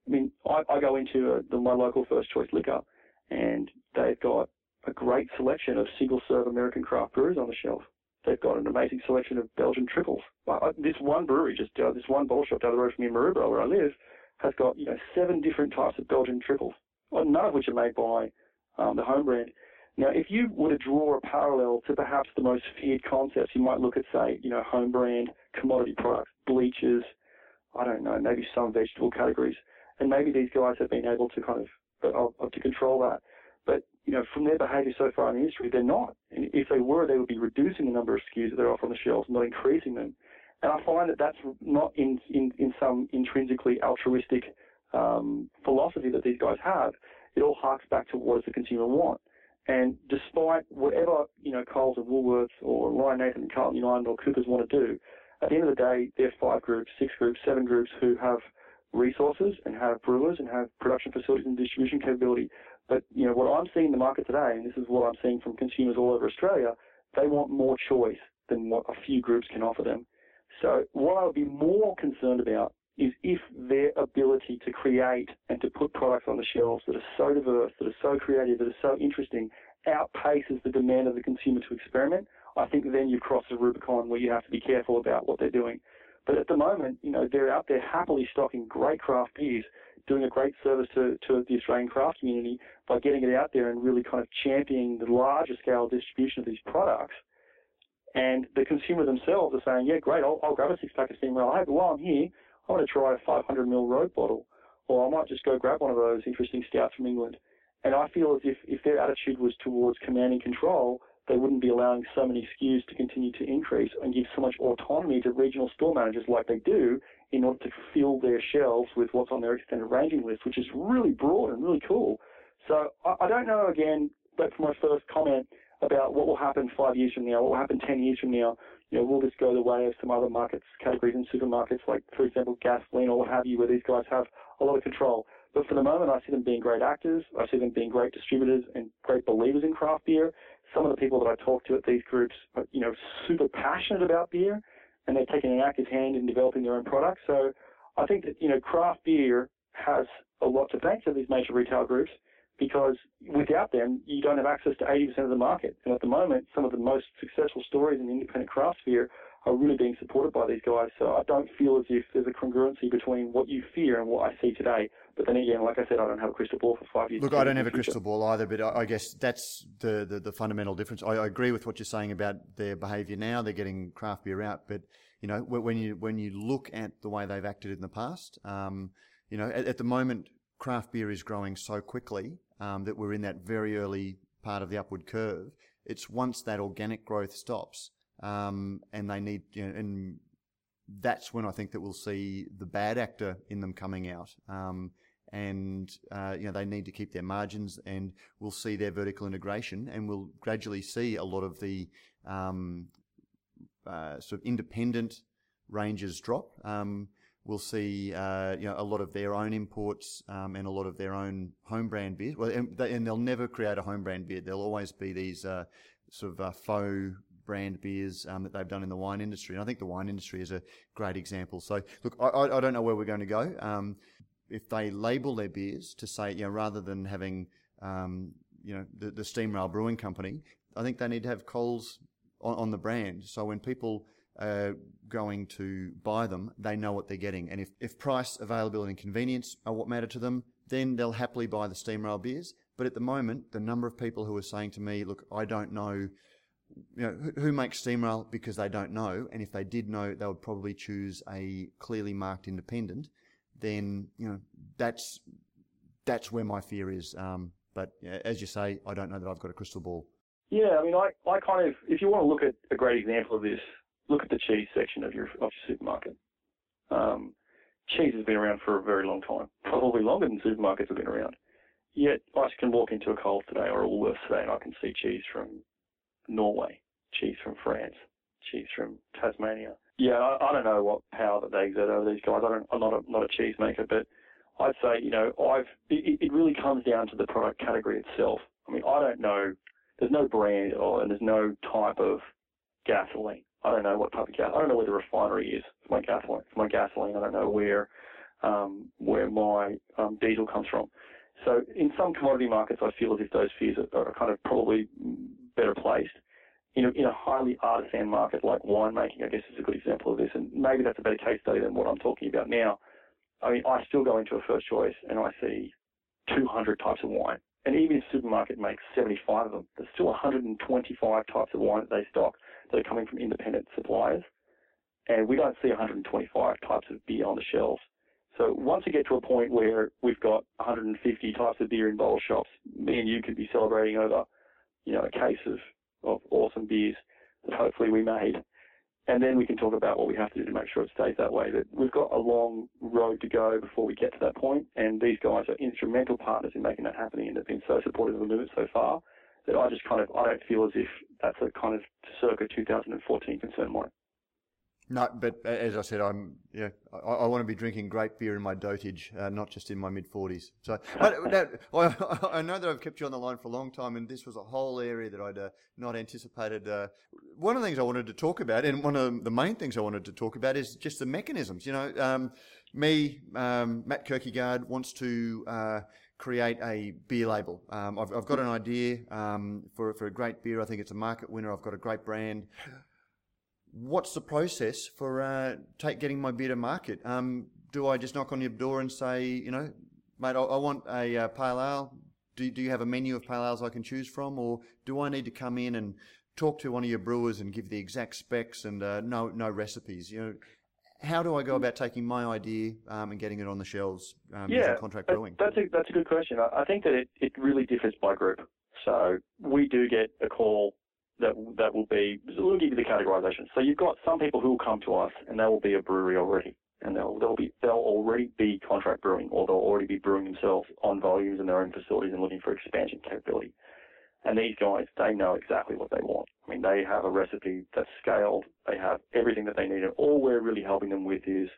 I mean, I, I go into a, uh, the, my local first choice liquor, and they've got a great selection of single serve American craft brews on the shelf. They've got an amazing selection of Belgian triples. This one brewery, just uh, this one bottle shop down the road from me in Maroubra, where I live, has got you know seven different types of Belgian triples, none of which are made by um, the home brand. Now, if you were to draw a parallel to perhaps the most feared concepts, you might look at, say, you know, home brand commodity products, bleachers, I don't know, maybe some vegetable categories, and maybe these guys have been able to kind of uh, to control that. But you know, from their behaviour so far in the industry, they're not. And if they were, they would be reducing the number of SKUs that they're off on the shelves, not increasing them. And I find that that's not in, in, in some intrinsically altruistic um, philosophy that these guys have. It all harks back to what does the consumer want. And despite whatever, you know, Coles and Woolworths or Lion Nathan and Carlton United or Coopers want to do, at the end of the day, there are five groups, six groups, seven groups who have resources and have brewers and have production facilities and distribution capability. But, you know, what I'm seeing in the market today, and this is what I'm seeing from consumers all over Australia, they want more choice than what a few groups can offer them. So what I would be more concerned about is if their ability to create and to put products on the shelves that are so diverse, that are so creative, that are so interesting, outpaces the demand of the consumer to experiment, I think then you cross the Rubicon where you have to be careful about what they're doing. But at the moment, you know, they're out there happily stocking great craft beers, doing a great service to, to the Australian craft community by getting it out there and really kind of championing the larger scale distribution of these products. And the consumer themselves are saying, yeah, great, I'll, I'll grab a six pack of Steam. Hey, but while I'm here, I want to try a 500 ml road bottle, or I might just go grab one of those interesting stouts from England. And I feel as if, if their attitude was towards commanding control, they wouldn't be allowing so many SKUs to continue to increase and give so much autonomy to regional store managers like they do in order to fill their shelves with what's on their extended ranging list, which is really broad and really cool. So I, I don't know, again, back to my first comment about what will happen five years from now, what will happen 10 years from now. You know, will this go the way of some other markets, categories in supermarkets, like, for example, gasoline or what have you, where these guys have a lot of control? But for the moment, I see them being great actors. I see them being great distributors and great believers in craft beer some of the people that I talk to at these groups are, you know, super passionate about beer and they're taking an active hand in developing their own products. So I think that, you know, craft beer has a lot to thank to these major retail groups because without them, you don't have access to 80% of the market. And at the moment, some of the most successful stories in the independent craft beer are really being supported by these guys. So I don't feel as if there's a congruency between what you fear and what I see today. But then again, like I said, I don't have a crystal ball for five years. Look, I don't have a crystal ball either, but I, guess that's the, the, the fundamental difference. I, I, agree with what you're saying about their behaviour now. They're getting craft beer out, but you know when you when you look at the way they've acted in the past, um, you know at, at, the moment craft beer is growing so quickly um, that we're in that very early part of the upward curve. It's once that organic growth stops um, and they need, you know, and that's when I think that we'll see the bad actor in them coming out. Um, and uh, you know they need to keep their margins, and we'll see their vertical integration, and we'll gradually see a lot of the um, uh, sort of independent ranges drop. Um, we'll see uh, you know a lot of their own imports um, and a lot of their own home brand beers. Well, and, they, will never create a home brand beer. There'll always be these uh, sort of uh, faux brand beers um, that they've done in the wine industry. And I think the wine industry is a great example. So, look, I, I don't know where we're going to go. Um, if they label their beers to say, you know, rather than having, um, you know, the, the Steam Rail Brewing Company, I think they need to have Coles on, on the brand. So when people are going to buy them, they know what they're getting. And if, if price, availability, and convenience are what matter to them, then they'll happily buy the Steam Rail beers. But at the moment, the number of people who are saying to me, look, I don't know you know, who, who makes Steam Rail because they don't know, and if they did know, they would probably choose a clearly marked independent. Then you know that's that's where my fear is. Um, but as you say, I don't know that I've got a crystal ball. Yeah, I mean, I, I kind of, if you want to look at a great example of this, look at the cheese section of your of your supermarket. Um, cheese has been around for a very long time, probably longer than supermarkets have been around. Yet I can walk into a Coles today or a Woolworths today and I can see cheese from Norway, cheese from France, cheese from Tasmania. Yeah, I, I don't know what power that they exert over these guys. I don't, I'm not a, not a cheese maker, but I'd say, you know, I've, it, it really comes down to the product category itself. I mean, I don't know, there's no brand or, and there's no type of gasoline. I don't know what type of gas, I don't know where the refinery is for my gasoline. For my gasoline, I don't know where, um, where my um, diesel comes from. So in some commodity markets, I feel as if those fears are, are kind of probably better placed. In a, in a highly artisan market like winemaking, I guess is a good example of this, and maybe that's a better case study than what I'm talking about now. I mean, I still go into a first choice and I see 200 types of wine. And even if a supermarket makes 75 of them, there's still 125 types of wine that they stock are coming from independent suppliers. And we don't see 125 types of beer on the shelves. So once we get to a point where we've got 150 types of beer in bottle shops, me and you could be celebrating over you know, a case of, of awesome beers that hopefully we made. And then we can talk about what we have to do to make sure it stays that way. That we've got a long road to go before we get to that point, and these guys are instrumental partners in making that happen, and they've been so supportive of the movement so far that I just kind of I don't feel as if that's a kind of circa 2014 concern mine. No, but as I said, I'm yeah, I, I, want to be drinking great beer in my dotage, uh, not just in my mid forties. So I, I, know that I've kept you on the line for a long time, and this was a whole area that I'd uh, not anticipated. Uh, one of the things I wanted to talk about, and one of the main things I wanted to talk about, is just the mechanisms. You know, um, me, um, Matt Kirkegaard, wants to uh, create a beer label. Um, I've, I've, got an idea um, for, for a great beer. I think it's a market winner. I've got a great brand. What's the process for uh, take, getting my beer to market? Um, do I just knock on your door and say, you know, mate, I, I want a uh, pale ale. Do, do you have a menu of pale ales I can choose from, or do I need to come in and talk to one of your brewers and give the exact specs and uh, no no recipes? You know, how do I go about taking my idea um, and getting it on the shelves um, yeah, using contract brewing? That's a, that's a good question. I, I think that it, it really differs by group. So we do get a call that that will be, we'll give you the categorization. So you've got some people who will come to us and they will be a brewery already. And they'll, they'll be they'll already be contract brewing or they'll already be brewing themselves on volumes in their own facilities and looking for expansion capability. And these guys, they know exactly what they want. I mean, they have a recipe that's scaled. They have everything that they need. And all we're really helping them with is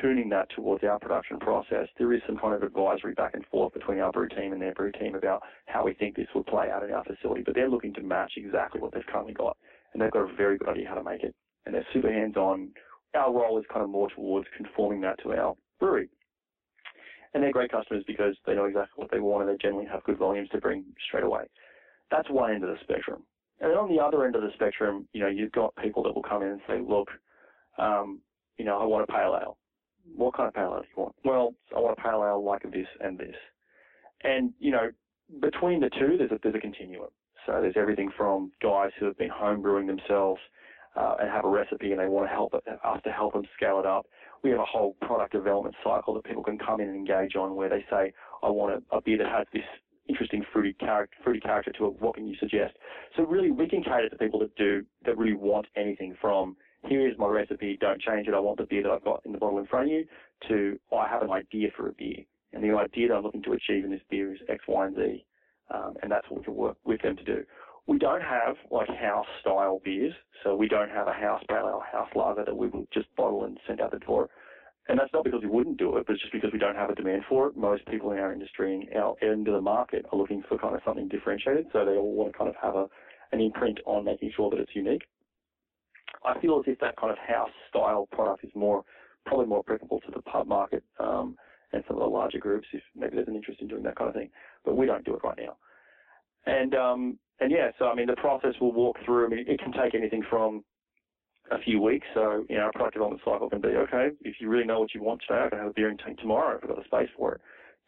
tuning that towards our production process. There is some kind of advisory back and forth between our brew team and their brew team about how we think this would play out in our facility. But they're looking to match exactly what they've currently got. And they've got a very good idea how to make it. And they're super hands-on. Our role is kind of more towards conforming that to our brewery. And they're great customers because they know exactly what they want and they generally have good volumes to bring straight away. That's one end of the spectrum. And then on the other end of the spectrum, you know, you've got people that will come in and say, look, um, you know, I want a pale ale. What kind of pale ale do you want? Well, I want a pale ale like this and this. And, you know, between the two, there's a, there's a continuum. So there's everything from guys who have been home brewing themselves uh, and have a recipe and they want to help us to help them scale it up. We have a whole product development cycle that people can come in and engage on where they say, I want a, a beer that has this interesting fruity character, fruity character to it. What can you suggest? So really, we can cater to people that do that really want anything from here is my recipe, don't change it. I want the beer that I've got in the bottle in front of you. To I have an idea for a beer, and the idea that I'm looking to achieve in this beer is X, Y, and Z, um, and that's what we can work with them to do. We don't have like house style beers, so we don't have a house pale ale, house lager that we will just bottle and send out the door. And that's not because we wouldn't do it, but it's just because we don't have a demand for it. Most people in our industry and our end of the market are looking for kind of something differentiated, so they all want to kind of have a, an imprint on making sure that it's unique. I feel as if that kind of house style product is more, probably more applicable to the pub market um, and some of the larger groups if maybe there's an interest in doing that kind of thing. But we don't do it right now. And um, and yeah, so I mean the process we'll walk through. I mean it can take anything from a few weeks. So, you know, our product development cycle can be, okay, if you really know what you want today, I can have a beer tank tomorrow if I've got the space for it.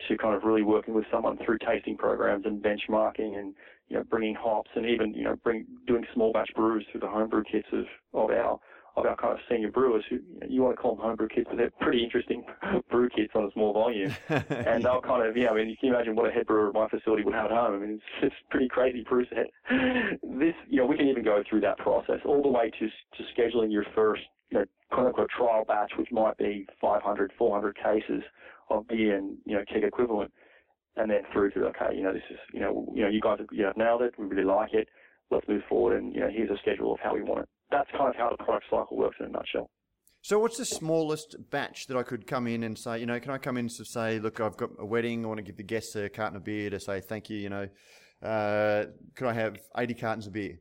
To kind of really working with someone through tasting programs and benchmarking and, you know, bringing hops and even, you know, bring, doing small batch brews through the homebrew kits of, of our of our kind of senior brewers who you, know, you want to call them homebrew kits, but they're pretty interesting brew kits on a small volume. and they'll kind of, yeah, I mean, you can imagine what a head brewer at my facility would have at home. I mean, it's, it's pretty crazy brew set. This, you know, we can even go through that process all the way to, to scheduling your first, you know, quote unquote trial batch, which might be 500, 400 cases of beer and, you know, keg equivalent. And then through to, okay, you know, this is, you know, you know, you guys have, you know, nailed it. We really like it. Let's move forward. And, you know, here's a schedule of how we want it that's kind of how the product cycle works in a nutshell. So, what's the smallest batch that I could come in and say, you know, can I come in to say, look, I've got a wedding, I want to give the guests a carton of beer to say thank you, you know, uh, could I have 80 cartons of beer?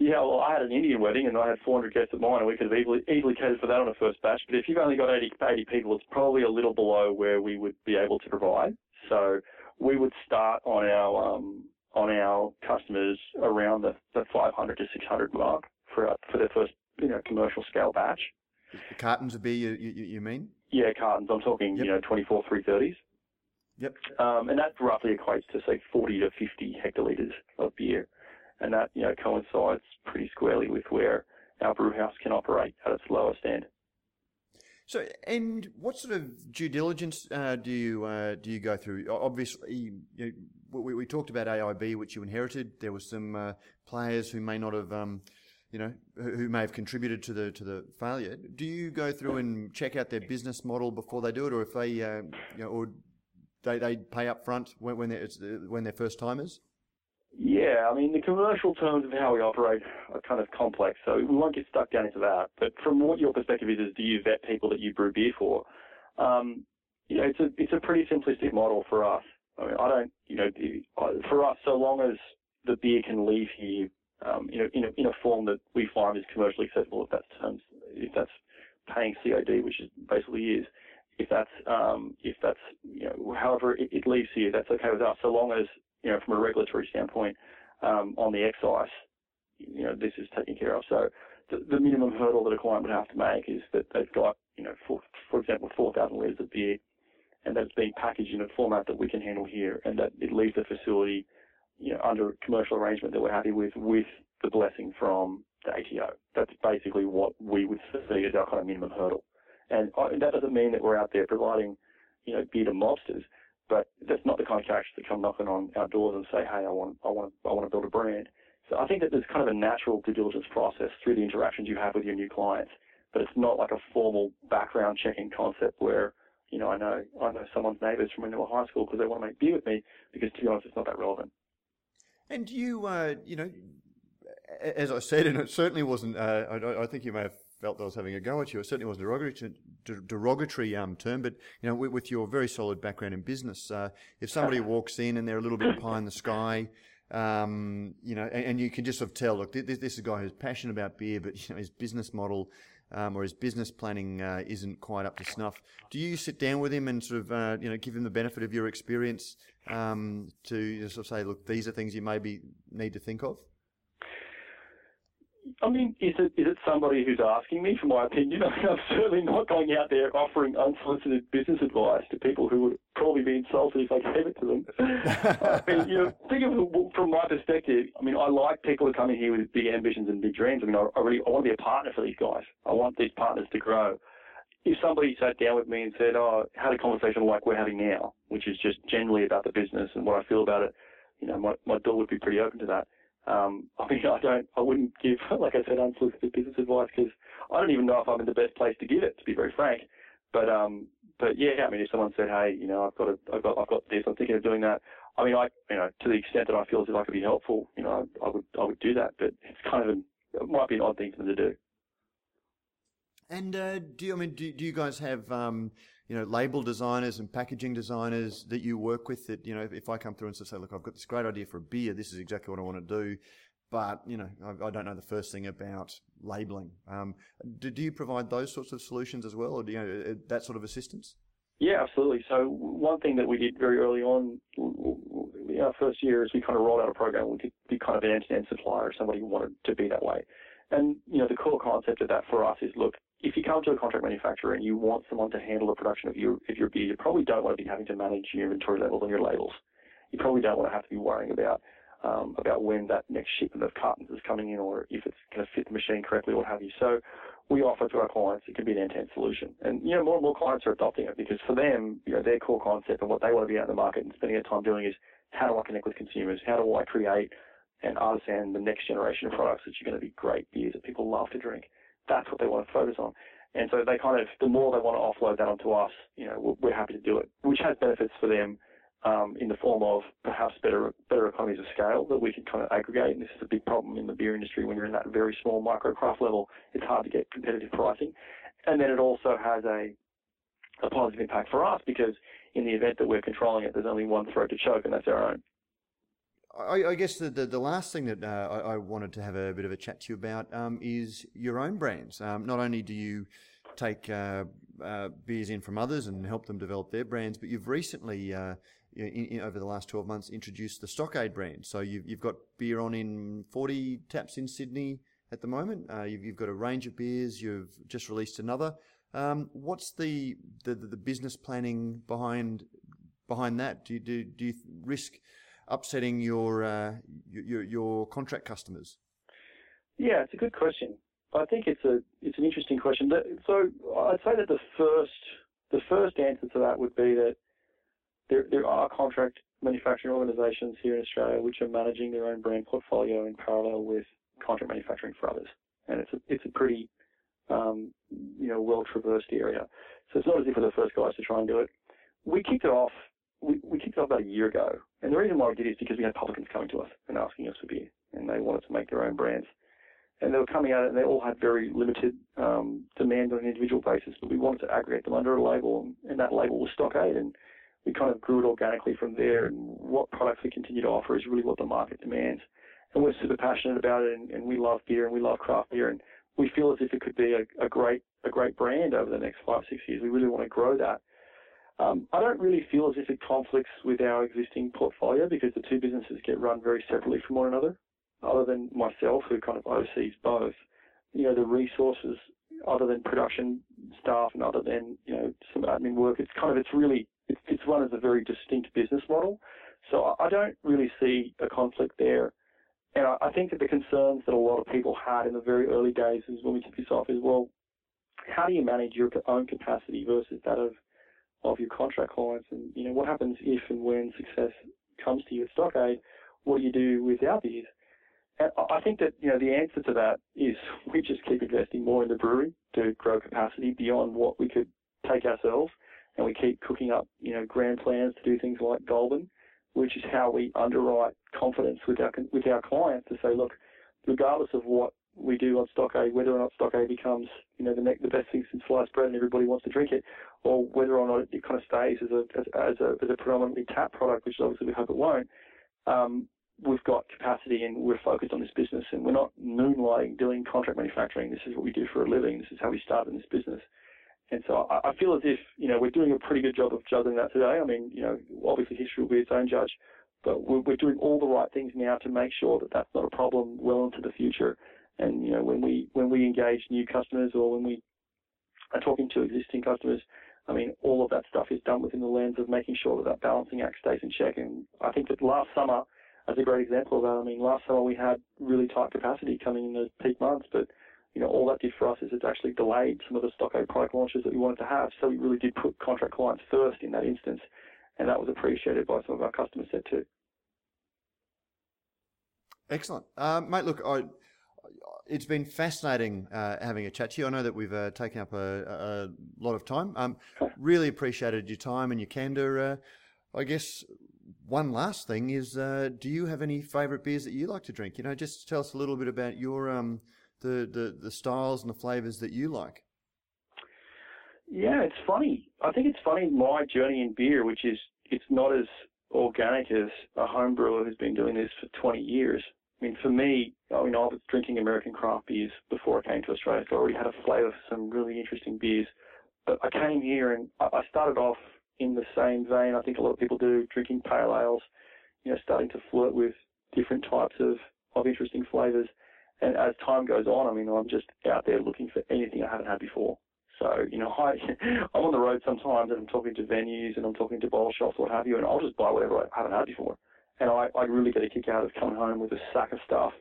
Yeah, well, I had an Indian wedding and I had 400 guests at mine, and we could have easily, easily catered for that on a first batch. But if you've only got 80, 80 people, it's probably a little below where we would be able to provide. So we would start on our um, on our customers around the, the 500 to 600 mark for for their first you know commercial scale batch. The cartons of beer, you, you, you mean? Yeah, cartons. I'm talking yep. you know 24 330s. Yep. Um, and that roughly equates to say 40 to 50 hectolitres of beer, and that you know coincides pretty squarely with where our brew house can operate at its lowest end. So, and what sort of due diligence uh, do you uh, do you go through? Obviously, you know, we, we, talked about AIB, which you inherited. There were some uh, players who may not have um, you know, who may have contributed to the to the failure. Do you go through and check out their business model before they do it, or if they, uh, you know, or they they pay up front when when they're when they're first timers? Yeah, I mean the commercial terms of how we operate are kind of complex, so we won't get stuck down into that. But from what your perspective is, is do you vet people that you brew beer for? Um, you know, it's a it's a pretty simplistic model for us. I mean, I don't, you know, for us, so long as the beer can leave here um, in, a, in, a, in a form that we find is commercially acceptable if that's terms, if that's paying COD, which is basically is, if that's um, if that's you know however it, it leaves here, that's okay with us, so long as you know from a regulatory standpoint um, on the excise, you know this is taken care of. So the, the minimum hurdle that a client would have to make is that they've got you know for for example 4,000 litres of beer, and that's being packaged in a format that we can handle here, and that it leaves the facility you know under a commercial arrangement that we're happy with with the blessing from the ATO. That's basically what we would see as our kind of minimum hurdle. And that doesn't mean that we're out there providing, you know, beer to mobsters, but that's not the kind of characters that come knocking on our doors and say, hey, I want, I want, I want to build a brand. So I think that there's kind of a natural due diligence process through the interactions you have with your new clients, but it's not like a formal background checking concept where, you know, I know I know someone's neighbours from when they were high school because they want to make beer with me. Because to be honest, it's not that relevant. And you, uh, you know, as I said, and it certainly wasn't. Uh, I, I, think you may have felt that I was having a go at you. It certainly wasn't a derogatory, derogatory um, term, but you know, with, with, your very solid background in business, uh, if somebody walks in and they're a little bit pie in the sky, um, you know, and, and, you can just sort of tell, look, this, this, is a guy who's passionate about beer, but you know, his business model um, or his business planning uh, isn't quite up to snuff. Do you sit down with him and sort of, uh, you know, give him the benefit of your experience um, to sort of say, look, these are things you maybe need to think of? I mean, is it is it somebody who's asking me for my opinion? I mean, I'm certainly not going out there offering unsolicited business advice to people who would probably be insulted if I gave it to them. I mean, you know, think of it from my perspective. I mean, I like people who come in here with big ambitions and big dreams. I mean, I, I really I want to be a partner for these guys. I want these partners to grow. If somebody sat down with me and said, "Oh, had a conversation like we're having now," which is just generally about the business and what I feel about it, you know, my my door would be pretty open to that. Um, I mean, I don't, I wouldn't give, like I said, unsolicited business advice because I don't even know if I'm in the best place to give it, to be very frank. But, um, but yeah, I mean, if someone said, hey, you know, I've got, a, I've got, I've got this, I'm thinking of doing that. I mean, I, you know, to the extent that I feel as if I could be helpful, you know, I, I would, I would do that. But it's kind of, an, it might be an odd thing for them to do. And uh, do you, I mean, do, do you guys have, um, you know, label designers and packaging designers that you work with that, you know, if, I come through and say, look, I've got this great idea for a beer, this is exactly what I want to do, but, you know, I, I don't know the first thing about labeling. Um, do, do you provide those sorts of solutions as well, or do you know, uh, that sort of assistance? Yeah, absolutely. So one thing that we did very early on, in our first year, is we kind of rolled out a program. We could be kind of an end-to-end supplier if somebody wanted to be that way. And, you know, the core concept of that for us is, look, if you come to a contract manufacturer and you want someone to handle the production of your of your beer, you probably don't want to be having to manage your inventory levels and your labels. You probably don't want to have to be worrying about um, about when that next shipment of cartons is coming in or if it's going to fit the machine correctly or what have you. So we offer to our clients it can be an end-to-end solution. And you know more and more clients are adopting it because for them, you know, their core concept and what they want to be out in the market and spending their time doing is how do I connect with consumers? How do I create and understand the next generation of products that are going to be great beers that people love to drink? That's what they want to focus on. And so they kind of, the more they want to offload that onto us, you know, we're happy to do it, which has benefits for them um, in the form of perhaps better better economies of scale that we can kind of aggregate. And this is a big problem in the beer industry when you're in that very small micro craft level. It's hard to get competitive pricing. And then it also has a a positive impact for us because in the event that we're controlling it, there's only one throat to choke, and that's our own. I, I guess the, the, the, last thing that uh, I, I, wanted to have a bit of a chat to you about um, is your own brands. Um, not only do you take uh, uh, beers in from others and help them develop their brands, but you've recently, uh, in, in, over the last 12 months, introduced the Stockade brand. So you've, you've got beer on in 40 taps in Sydney at the moment. Uh, you've, you've got a range of beers. You've just released another. Um, what's the, the, the business planning behind behind that? Do you, do, do you risk upsetting your, uh, your, your contract customers? Yeah, it's a good question. I think it's a it's an interesting question. So I'd say that the first the first answer to that would be that there there are contract manufacturing organisations here in Australia which are managing their own brand portfolio in parallel with contract manufacturing for others, and it's a it's a pretty um, you know well traversed area. So it's not as if we're the first guys to try and do it. We kicked it off we, we kicked it off about a year ago. And the reason why we did it is because we had publicans coming to us and asking us for beer. And they wanted to make their own brands. And they were coming out and they all had very limited um, demand on an individual basis. But we wanted to aggregate them under a label. And, and that label was Stockade. And we kind of grew it organically from there. And what products we continue to offer is really what the market demands. And we're super passionate about it. And, and we love beer and we love craft beer. And we feel as if it could be a, a great a great brand over the next five six years. We really want to grow that Um, I don't really feel as if it conflicts with our existing portfolio because the two businesses get run very separately from one another. Other than myself, who kind of oversees both, you know, the resources other than production staff and other than you know some admin work, it's kind of it's really it's, it's run as a very distinct business model. So I don't really see a conflict there. And I, I think that the concerns that a lot of people had in the very early days is when we took this off is well, how do you manage your own capacity versus that of of your contract clients, and you know what happens if and when success comes to you at Stockade? What do you do without these? And I think that you know the answer to that is we just keep investing more in the brewery to grow capacity beyond what we could take ourselves, and we keep cooking up you know grand plans to do things like Golden, which is how we underwrite confidence with our with our clients to say, look, regardless of what we do on Stockade, whether or not Stockade becomes, you know, the, the best thing since sliced bread and everybody wants to drink it, or whether or not it kind of stays as a as, as a as a predominantly tap product, which obviously we hope it won't. Um, we've got capacity and we're focused on this business, and we're not moonlighting doing contract manufacturing. This is what we do for a living. This is how we started in this business. And so I, I feel as if you know we're doing a pretty good job of juggling that today. I mean, you know, obviously history will be its own judge, but we're, we're doing all the right things now to make sure that that's not a problem well into the future. And you know, when we when we engage new customers or when we are talking to existing customers, I mean, all of that stuff is done within the lens of making sure that that balancing act stays in check. And I think that last summer, as a great example of that, I mean, last summer we had really tight capacity coming in those peak months, but you know, all that did for us is it's actually delayed some of the Stockade product launches that we wanted to have. So we really did put contract clients first in that instance, and that was appreciated by some of our customers there too. Excellent, uh, mate. Look, I, it's been fascinating uh, having a chat to you. I know that we've uh, taken up a, a, lot of time. Um, really appreciated your time and your candor. Uh, I guess one last thing is, uh, do you have any favourite beers that you like to drink? You know, just tell us a little bit about your um, the, the the styles and the flavours that you like. Yeah, it's funny. I think it's funny my journey in beer, which is it's not as organic as a home brewer who's been doing this for 20 years. I mean, for me, I mean, I was drinking American craft beers before I came to Australia, so I already had a flavour for some really interesting beers. But I came here and I started off in the same vein. I think a lot of people do, drinking pale ales, you know, starting to flirt with different types of, of interesting flavours. And as time goes on, I mean, I'm just out there looking for anything I haven't had before. So, you know, I, I'm on the road sometimes and I'm talking to venues and I'm talking to bottle shops, what have you, and I'll just buy whatever I haven't had before. And I, I really get a kick out of coming home with a sack of stuff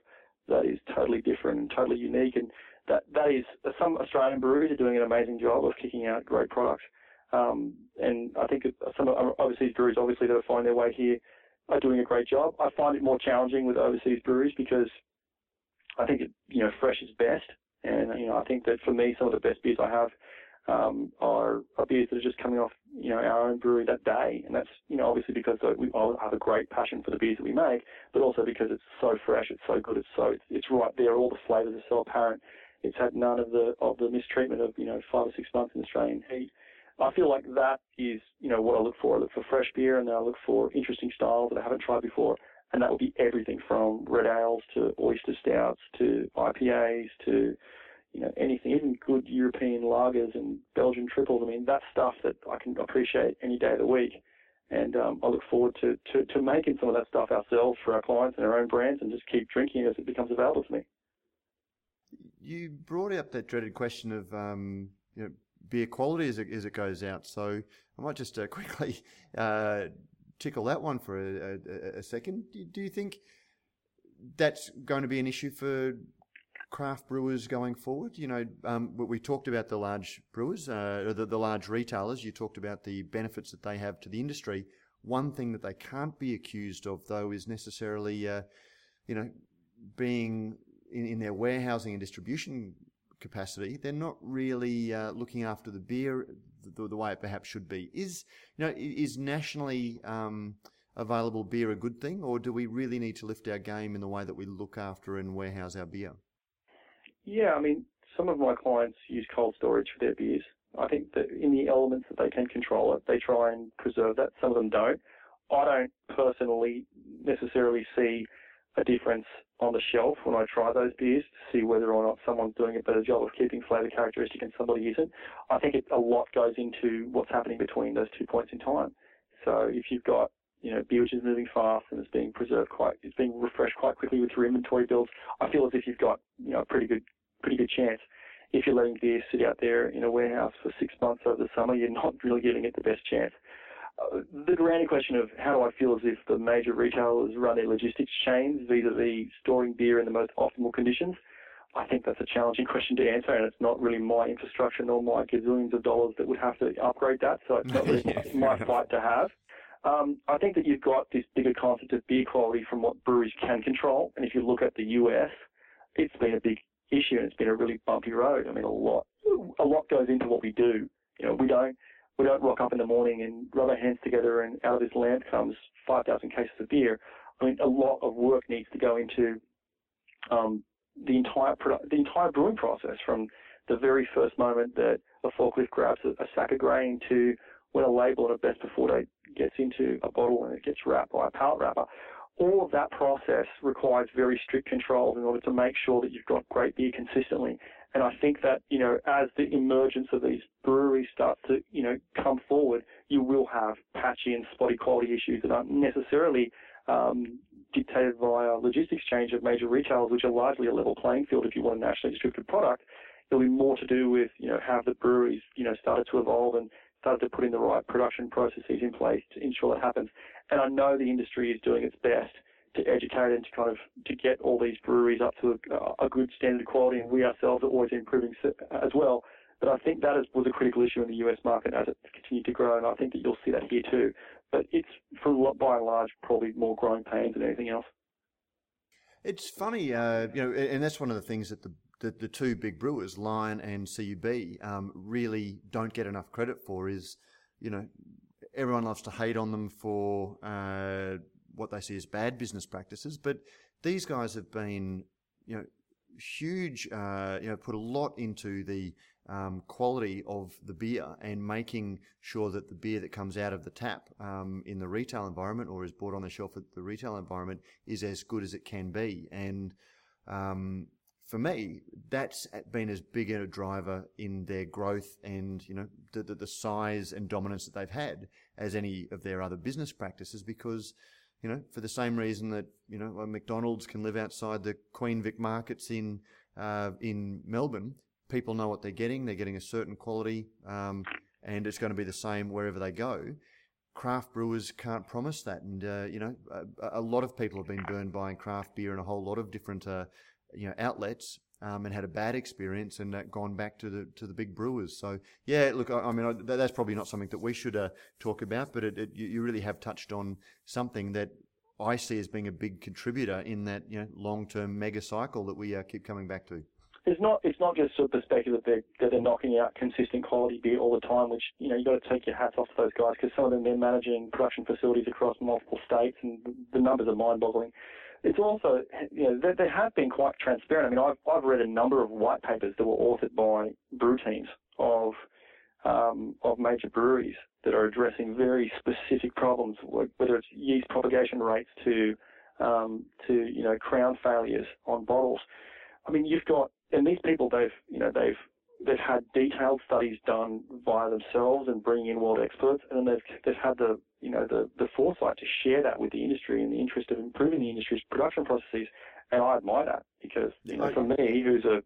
that is totally different and totally unique. And that, that is, some Australian breweries are doing an amazing job of kicking out great products. Um, and I think some overseas breweries, obviously, that are finding their way here are doing a great job. I find it more challenging with overseas breweries because I think, it, you know, fresh is best. And, you know, I think that for me, some of the best beers I have um, are, are beers that are just coming off, you know, our own brewery that day. And that's, you know, obviously because we I have a great passion for the beers that we make, but also because it's so fresh, it's so good, it's so, it's, it's right there. All the flavors are so apparent. It's had none of the, of the mistreatment of, you know, five or six months in Australian heat. I feel like that is, you know, what I look for. I look for fresh beer and then I look for interesting styles that I haven't tried before. And that would be everything from red ales to oyster stouts to IPAs to, you know, anything, even good European lagers and Belgian triples. I mean, that's stuff that I can appreciate any day of the week. And um, I look forward to, to, to making some of that stuff ourselves for our clients and our own brands and just keep drinking as it becomes available to me. You brought up that dreaded question of, um, you know, beer quality as it, as it goes out. So I might just uh, quickly uh, tickle that one for a, a, a second. Do you think that's going to be an issue for craft brewers going forward? You know, um, we talked about the large brewers, uh, the, the large retailers. You talked about the benefits that they have to the industry. One thing that they can't be accused of, though, is necessarily, uh, you know, being in, in, their warehousing and distribution capacity. They're not really uh, looking after the beer the, the, way it perhaps should be. Is you know is nationally um, available beer a good thing, or do we really need to lift our game in the way that we look after and warehouse our beer? Yeah, I mean, some of my clients use cold storage for their beers. I think that in the elements that they can control it, they try and preserve that. Some of them don't. I don't personally necessarily see a difference on the shelf when I try those beers to see whether or not someone's doing a better job of keeping flavour characteristic and somebody isn't. I think it, a lot goes into what's happening between those two points in time. So if you've got you know, beer which is moving fast and it's being preserved quite, it's being refreshed quite quickly with your inventory builds. I feel as if you've got, you know, a pretty good, pretty good chance. If you're letting beer sit out there in a warehouse for six months over the summer, you're not really giving it the best chance. Uh, the grand question of how do I feel as if the major retailers run their logistics chains vis-a-vis storing beer in the most optimal conditions, I think that's a challenging question to answer, and it's not really my infrastructure nor my gazillions of dollars that would have to upgrade that. So it's not really Yeah, my fair fight to have. Um, I think that you've got this bigger concept of beer quality from what breweries can control, and if you look at the US, it's been a big issue and it's been a really bumpy road. I mean, a lot, a lot goes into what we do. You know, we don't, we don't rock up in the morning and rub our hands together and out of this lamp comes 5,000 cases of beer. I mean, a lot of work needs to go into um, the entire produ- the entire brewing process from the very first moment that a forklift grabs a, a sack of grain to when a label and a best before date gets into a bottle and it gets wrapped by a pallet wrapper. All of that process requires very strict controls in order to make sure that you've got great beer consistently. And I think that, you know, as the emergence of these breweries starts to, you know, come forward, you will have patchy and spotty quality issues that aren't necessarily um, dictated via logistics change of major retailers, which are largely a level playing field if you want a nationally distributed product. It'll be more to do with, you know, have the breweries, you know, started to evolve and started to put in the right production processes in place to ensure that happens. And I know the industry is doing its best to educate and to kind of to get all these breweries up to a, a good standard of quality, and we ourselves are always improving as well. But I think that is, was a critical issue in the US market as it continued to grow, and I think that you'll see that here too. But it's, for by and large, probably more growing pains than anything else. It's funny, uh, you know, and that's one of the things that the the, the two big brewers, Lion and CUB, um, really don't get enough credit for. Is you know, everyone loves to hate on them for uh, what they see as bad business practices, but these guys have been, you know, huge. Uh, you know, put a lot into the um, quality of the beer and making sure that the beer that comes out of the tap um, in the retail environment or is bought on the shelf at the retail environment is as good as it can be. And um, for me, that's been as big a driver in their growth and you know the, the, the size and dominance that they've had as any of their other business practices because you know for the same reason that you know McDonald's can live outside the Queen Vic markets in uh, in Melbourne, people know what they're getting. They're getting a certain quality, um, and it's going to be the same wherever they go. Craft brewers can't promise that, and uh, you know a, a lot of people have been burned buying craft beer in a whole lot of different uh, you know outlets um, and had a bad experience and uh, gone back to the to the big brewers. So yeah, look, I, I mean I, that, that's probably not something that we should uh, talk about, but it, it, you, really have touched on something that I see as being a big contributor in that you know long term mega cycle that we uh, keep coming back to. It's not it's not just sort of the perspective that they're that they're knocking out consistent quality beer all the time, which you know you got to take your hats off to those guys because some of them they're managing production facilities across multiple states and the numbers are mind-boggling. It's also you know they, they have been quite transparent. I mean I've I've read a number of white papers that were authored by brew teams of um, of major breweries that are addressing very specific problems, whether it's yeast propagation rates to um, to you know crown failures on bottles. I mean, you've got and these people they've you know they've they've had detailed studies done by themselves and bringing in world experts, and then they've they've had the you know the the foresight to share that with the industry in the interest of improving the industry's production processes. And I admire that because you know for me, who's a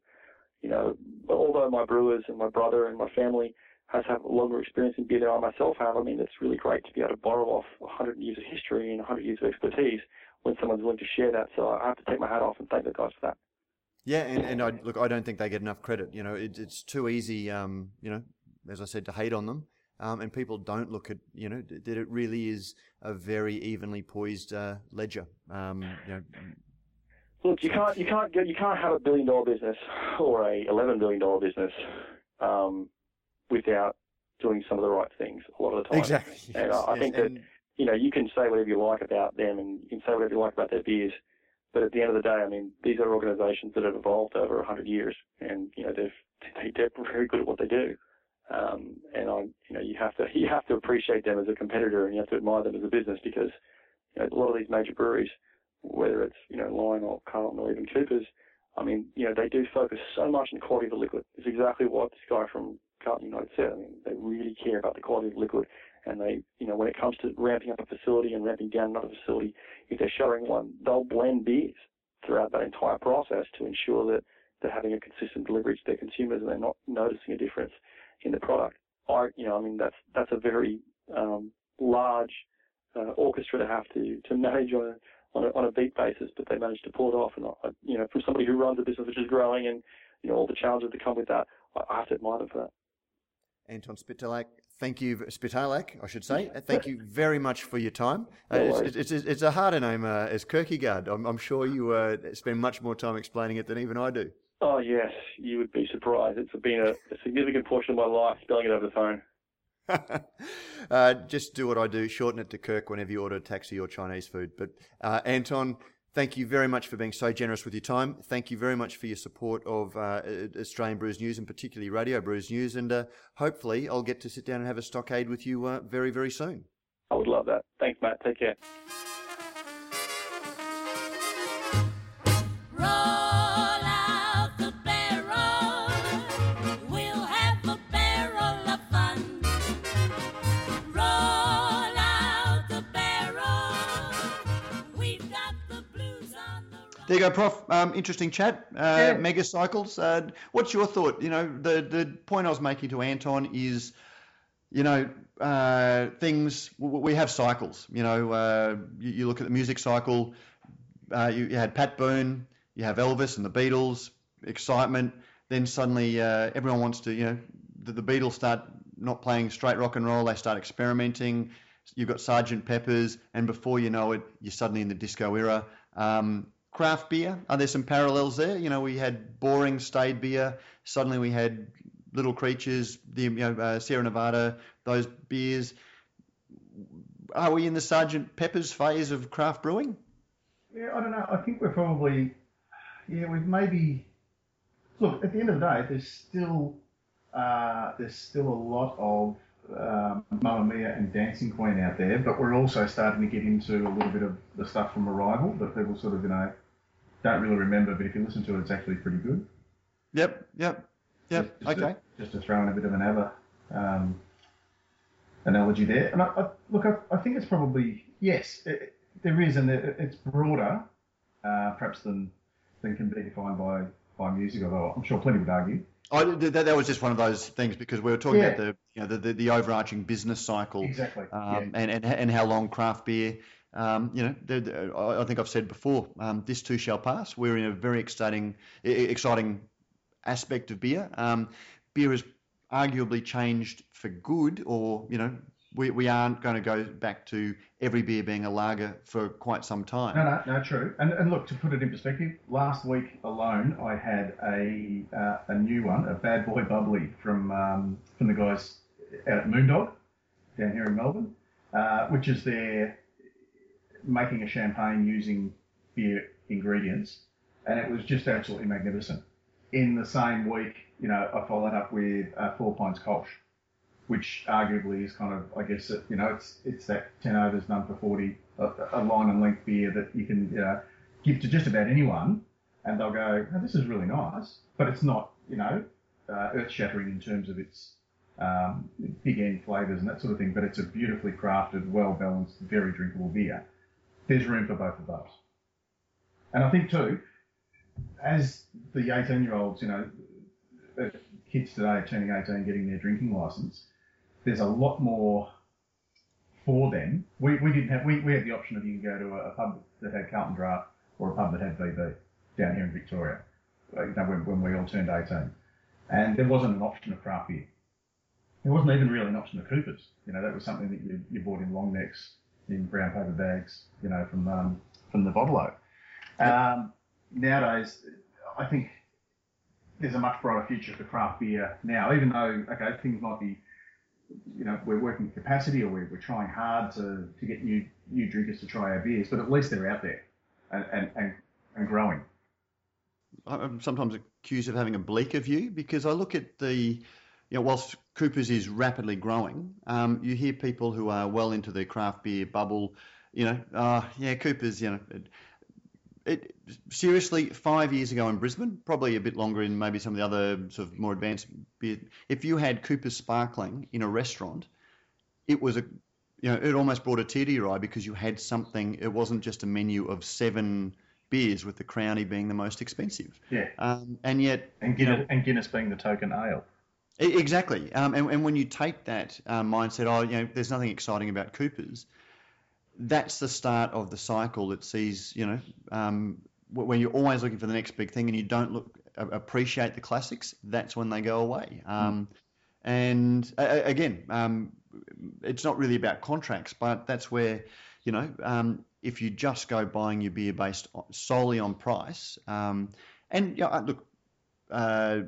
you know although my brewers and my brother and my family has have longer experience in beer than I myself have, I mean it's really great to be able to borrow off 100 years of history and 100 years of expertise when someone's willing to share that. So I have to take my hat off and thank the guys for that. Yeah, and, and I look, I don't think they get enough credit. You know, it, it's too easy. Um, you know, as I said, to hate on them, um, and people don't look at you know that it really is a very evenly poised uh, ledger. Um, you know, Look, you can't you can't get you can't have a billion dollar business or a eleven billion dollar business um, without doing some of the right things a lot of the time. exactly. And yes, I, I yes, think that you know you can say whatever you like about them and you can say whatever you like about their beers, but at the end of the day, I mean these are organisations that have evolved over hundred years, and you know they've they're very good at what they do. Um, and I, you know, you have to you have to appreciate them as a competitor, and you have to admire them as a business because you know, a lot of these major breweries whether it's you know Lion or Carlton or even Coopers, I mean, you know, they do focus so much on the quality of the liquid. It's exactly what this guy from Carlton United said. I mean, they really care about the quality of the liquid, and they, you know, when it comes to ramping up a facility and ramping down another facility, if they're shuttering one, they'll blend beers throughout that entire process to ensure that they're having a consistent delivery to their consumers and they're not noticing a difference in the product. I, you know, I mean, that's that's a very um, large uh, orchestra to have to to manage on a on a, on a beat basis, but they managed to pull it off. And I, you know, from somebody who runs a business which is growing and you know all the challenges that come with that, I, I have to admire them for that. Anton Spitalak, thank you, Spitalak, I should say. Thank you very much for your time. Uh, it's, it's, it's, it's a harder name uh, as Kirkegaard. I'm, I'm sure you uh, spend much more time explaining it than even I do. Oh yes, you would be surprised. It's been a, a significant portion of my life spelling it over the phone. uh, just do what I do, shorten it to Kirk whenever you order a taxi or Chinese food. But uh, Anton, thank you very much for being so generous with your time. Thank you very much for your support of uh, Australian Brews News and particularly Radio Brews News. And uh, hopefully, I'll get to sit down and have a stockade with you uh, very, very soon. I would love that. Thanks, Matt. Take care. There you go, Prof. Um, interesting chat. Uh, Yeah. Mega cycles. Uh, what's your thought? You know, the the point I was making to Anton is, you know, uh, things. w- We have cycles. You know, uh, you, you look at the music cycle. Uh, you, you had Pat Boone. You have Elvis and the Beatles. Excitement. Then suddenly uh, everyone wants to. You know, the, the Beatles start not playing straight rock and roll. They start experimenting. You've got Sergeant Pepper's, and before you know it, you're suddenly in the disco era. Um, craft beer, are there some parallels there? You know, we had boring staid beer. Suddenly we had Little Creatures, the you know, uh, Sierra Nevada, those beers. Are we in the Sergeant Pepper's phase of craft brewing? Yeah, I don't know. I think we're probably, yeah, we've maybe. Look, at the end of the day, there's still, uh, there's still a lot of um, Mamma Mia and Dancing Queen out there, but we're also starting to get into a little bit of the stuff from Arrival that people sort of, you know, don't really remember. But if you listen to it, it's actually pretty good. Yep, yep, yep. Just to- Okay. just to throw in a bit of an other um, analogy there. And I, I, look, I, I think it's probably yes, it, there is, and it, it's broader, uh, perhaps than than can be defined by by music. Although I'm sure plenty would argue. I, that, that was just one of those things because we were talking Yeah. about the, you know, the, the, the overarching business cycle. Exactly. um, and, and and how long craft beer. Um, you know, the, the, I think I've said before. Um, this too shall pass. We're in a very exciting, exciting aspect of beer. Um, beer has arguably changed for good, or you know, we, we aren't going to go back to every beer being a lager for quite some time. No, no, no, true. And, and look, to put it in perspective, last week alone, I had a uh, a new one, a Bad Boy Bubbly from um, from the guys out at Moondog down here in Melbourne, uh, which is their making a champagne using beer ingredients, and it was just absolutely magnificent. In the same week, you know, I followed up with uh, Four Pines Kolsch, which arguably is kind of, I guess, you know, it's it's that 10 overs, none for 40, a, a line and length beer that you can you know, give to just about anyone, and they'll go, oh, this is really nice, but it's not, you know, uh, earth shattering in terms of its um, big end flavours and that sort of thing, but it's a beautifully crafted, well balanced, very drinkable beer. There's room for both of those. And I think too, as the 18 year olds, you know, kids today are turning 18, getting their drinking license, there's a lot more for them. We, we didn't have, we, we had the option of you can go to a, a pub that had Carlton Draft or a pub that had VB down here in Victoria, you know, when, when we all turned 18. And there wasn't an option of craft beer. There wasn't even really an option of Coopers. You know, that was something that you, you bought in long necks, in brown paper bags, you know, from um, from the bottle um, Nowadays, I think there's a much brighter future for craft beer now, even though, okay, things might be, you know, we're working capacity or we're, we're trying hard to, to get new new drinkers to try our beers, but at least they're out there and, and, and, and growing. I'm sometimes accused of having a bleaker view because I look at the, you know, whilst Coopers is rapidly growing, um, you hear people who are well into the craft beer bubble, you know, uh, yeah, Coopers, you know, it, seriously, five years ago in Brisbane, probably a bit longer in maybe some of the other sort of more advanced beer. If you had Cooper's Sparkling in a restaurant, it was a, you know, it almost brought a tear to your eye because you had something. It wasn't just a menu of seven beers, with the Crownie being the most expensive. Yeah. Um, and yet, And you know, and Guinness being the token ale. Exactly. Um, and, and when you take that um, mindset, oh, you know, there's nothing exciting about Coopers, that's the start of the cycle that sees, you know, um, wh- when you're always looking for the next big thing and you don't look appreciate the classics, that's when they go away. Um, And a- a- again, um, it's not really about contracts, but that's where, you know, um, if you just go buying your beer based solely on price, um, and yeah, uh, look, uh,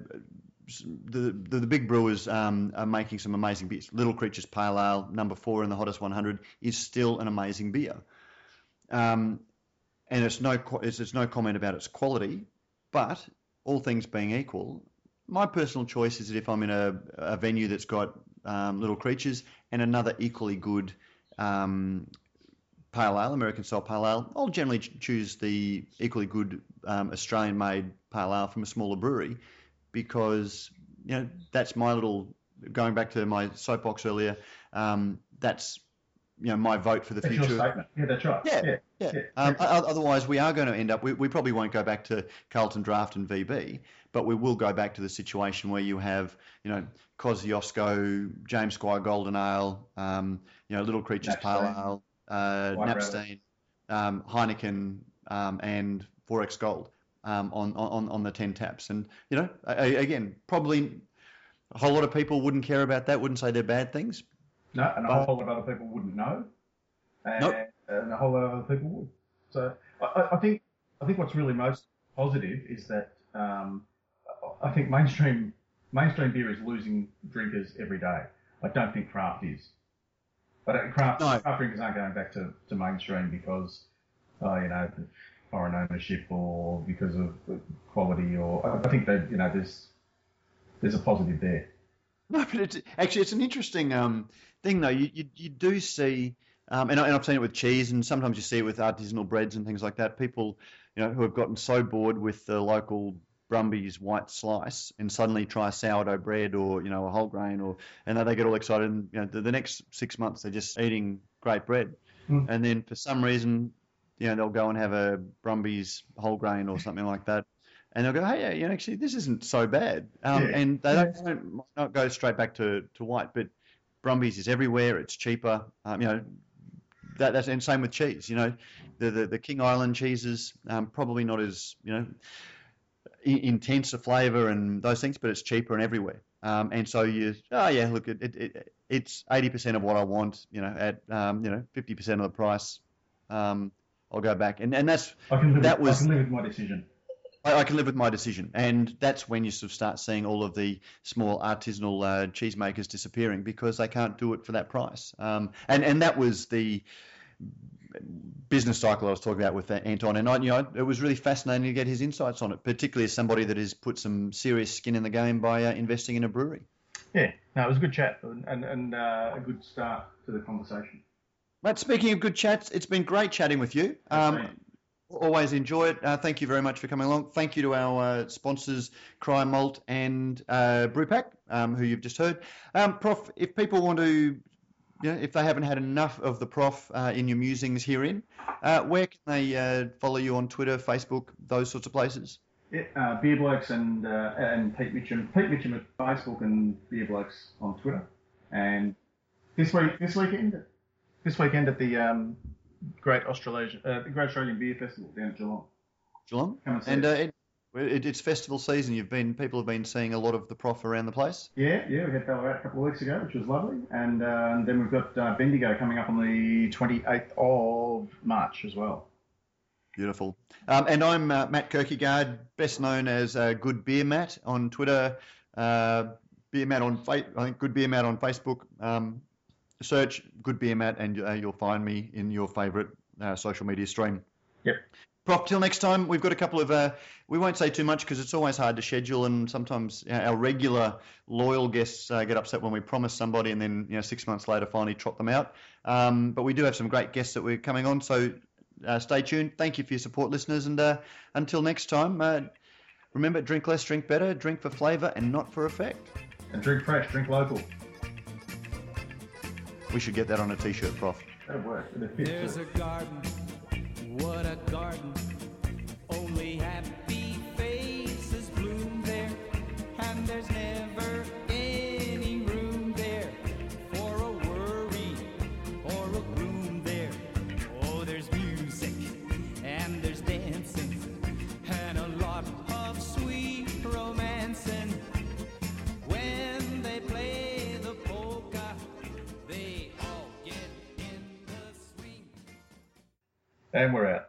the, the big brewers um, are making some amazing beers. Little Creatures Pale Ale, number four in the hottest 100, is still an amazing beer. Um, and it's no it's, it's no comment about its quality, but all things being equal, my personal choice is that if I'm in a, a venue that's got um, Little Creatures and another equally good um, pale ale, American style pale ale, I'll generally choose the equally good um, Australian made pale ale from a smaller brewery because you know that's my little going back to my soapbox earlier. Um, that's you know my vote for the That's future. statement. Yeah, that's right. Yeah, yeah. Yeah. Yeah. Um, otherwise, we are going to end up. We, we probably won't go back to Carlton Draft and VB, but we will go back to the situation where you have, you know, Kosciuszko, James Squire Golden Ale, um, you know, Little Creatures Pale Knappstein. Ale, uh, Knappstein, um, Heineken, um, and XXXX Gold um, on, on on the ten taps. And you know, a- again, probably a whole lot of people wouldn't care about that. Wouldn't say they're bad things. No, and a whole lot of other people wouldn't know, and, Nope. and a whole lot of other people would. So I, I- I think I think what's really most positive is that um, I think mainstream mainstream beer is losing drinkers every day. I don't think craft is. But uh, craft, No. craft drinkers aren't going back to, to mainstream because, uh, you know, foreign ownership or because of quality or I think that you know there's there's a positive there. No, but it's actually it's an interesting um, thing though. You, you you do see, um, and, I, and I've seen it with cheese, and sometimes you see it with artisanal breads and things like that. People, you know, who have gotten so bored with the local Brumby's white slice, and suddenly try sourdough bread or you know a whole grain, or and then they get all excited, and you know the, the next six months they're just eating great bread, Mm. and then for some reason, you know, they'll go and have a Brumby's whole grain or something like that. And they'll go, hey, yeah, you know, actually, this isn't so bad. Um, Yeah. And they don't, don't might not go straight back to, to white, but Brumby's is everywhere. It's cheaper. Um, you know, that, that's and same with cheese. You know, the the, the King Island cheeses um, probably not as you know intense a flavour and those things, but it's cheaper and everywhere. Um, and so you, oh yeah, look, it, it, it it's eighty percent of what I want. You know, at um, you know fifty percent of the price. Um, I'll go back, and and that's I can live That with, was- I can live with my decision. I, I can live with my decision, and that's when you sort of start seeing all of the small artisanal uh, cheesemakers disappearing because they can't do it for that price. Um, and and that was the business cycle I was talking about with Anton, and I, you know, it was really fascinating to get his insights on it, particularly as somebody that has put some serious skin in the game by uh, investing in a brewery. Yeah, no, it was a good chat and and, and uh, a good start to the conversation. But speaking of good chats, it's been great chatting with you. Um, always enjoy it. Uh, thank you very much for coming along. Thank you to our uh, sponsors, Cryer Malt and uh, Brewpack, um, who you've just heard. Um, Prof, if people want to, you know, if they haven't had enough of the Prof uh, in your musings herein, uh, where can they uh, follow you on Twitter, Facebook, those sorts of places? Yeah, uh, Beer Blokes and uh, and Pete Mitchell. Pete Mitchell at Facebook and Beer Blokes on Twitter. And this week, this weekend, this weekend at the um, Great Australasian, uh, the Great Australian Beer Festival down at Geelong. Geelong? Come and And uh, it. it, it, it's festival season. You've been people have been seeing a lot of the Prof around the place. Yeah, yeah, we had Ballarat a couple of weeks ago, which was lovely. And, uh, then we've got uh, Bendigo coming up on the 28th of March as well. Beautiful. Um, and I'm uh, Matt Kirkegaard, best known as uh, Good Beer Matt on Twitter, uh, Beer Matt on fa- I think Good Beer Matt on Facebook. Um, search Good Beer Matt, and uh, you'll find me in your favourite uh, social media stream. Yep. Prof, till next time, we've got a couple of, uh, we won't say too much because it's always hard to schedule, and sometimes you know, our regular loyal guests uh, get upset when we promise somebody and then you know, six months later finally trot them out. Um, but we do have some great guests that we're coming on, so uh, stay tuned. Thank you for your support, listeners, and uh, until next time, uh, remember drink less, drink better, drink for flavour and not for effect. And drink fresh, drink local. We should get that on a t-shirt, Prof. That'd work. There's a garden. What a garden. And we're out.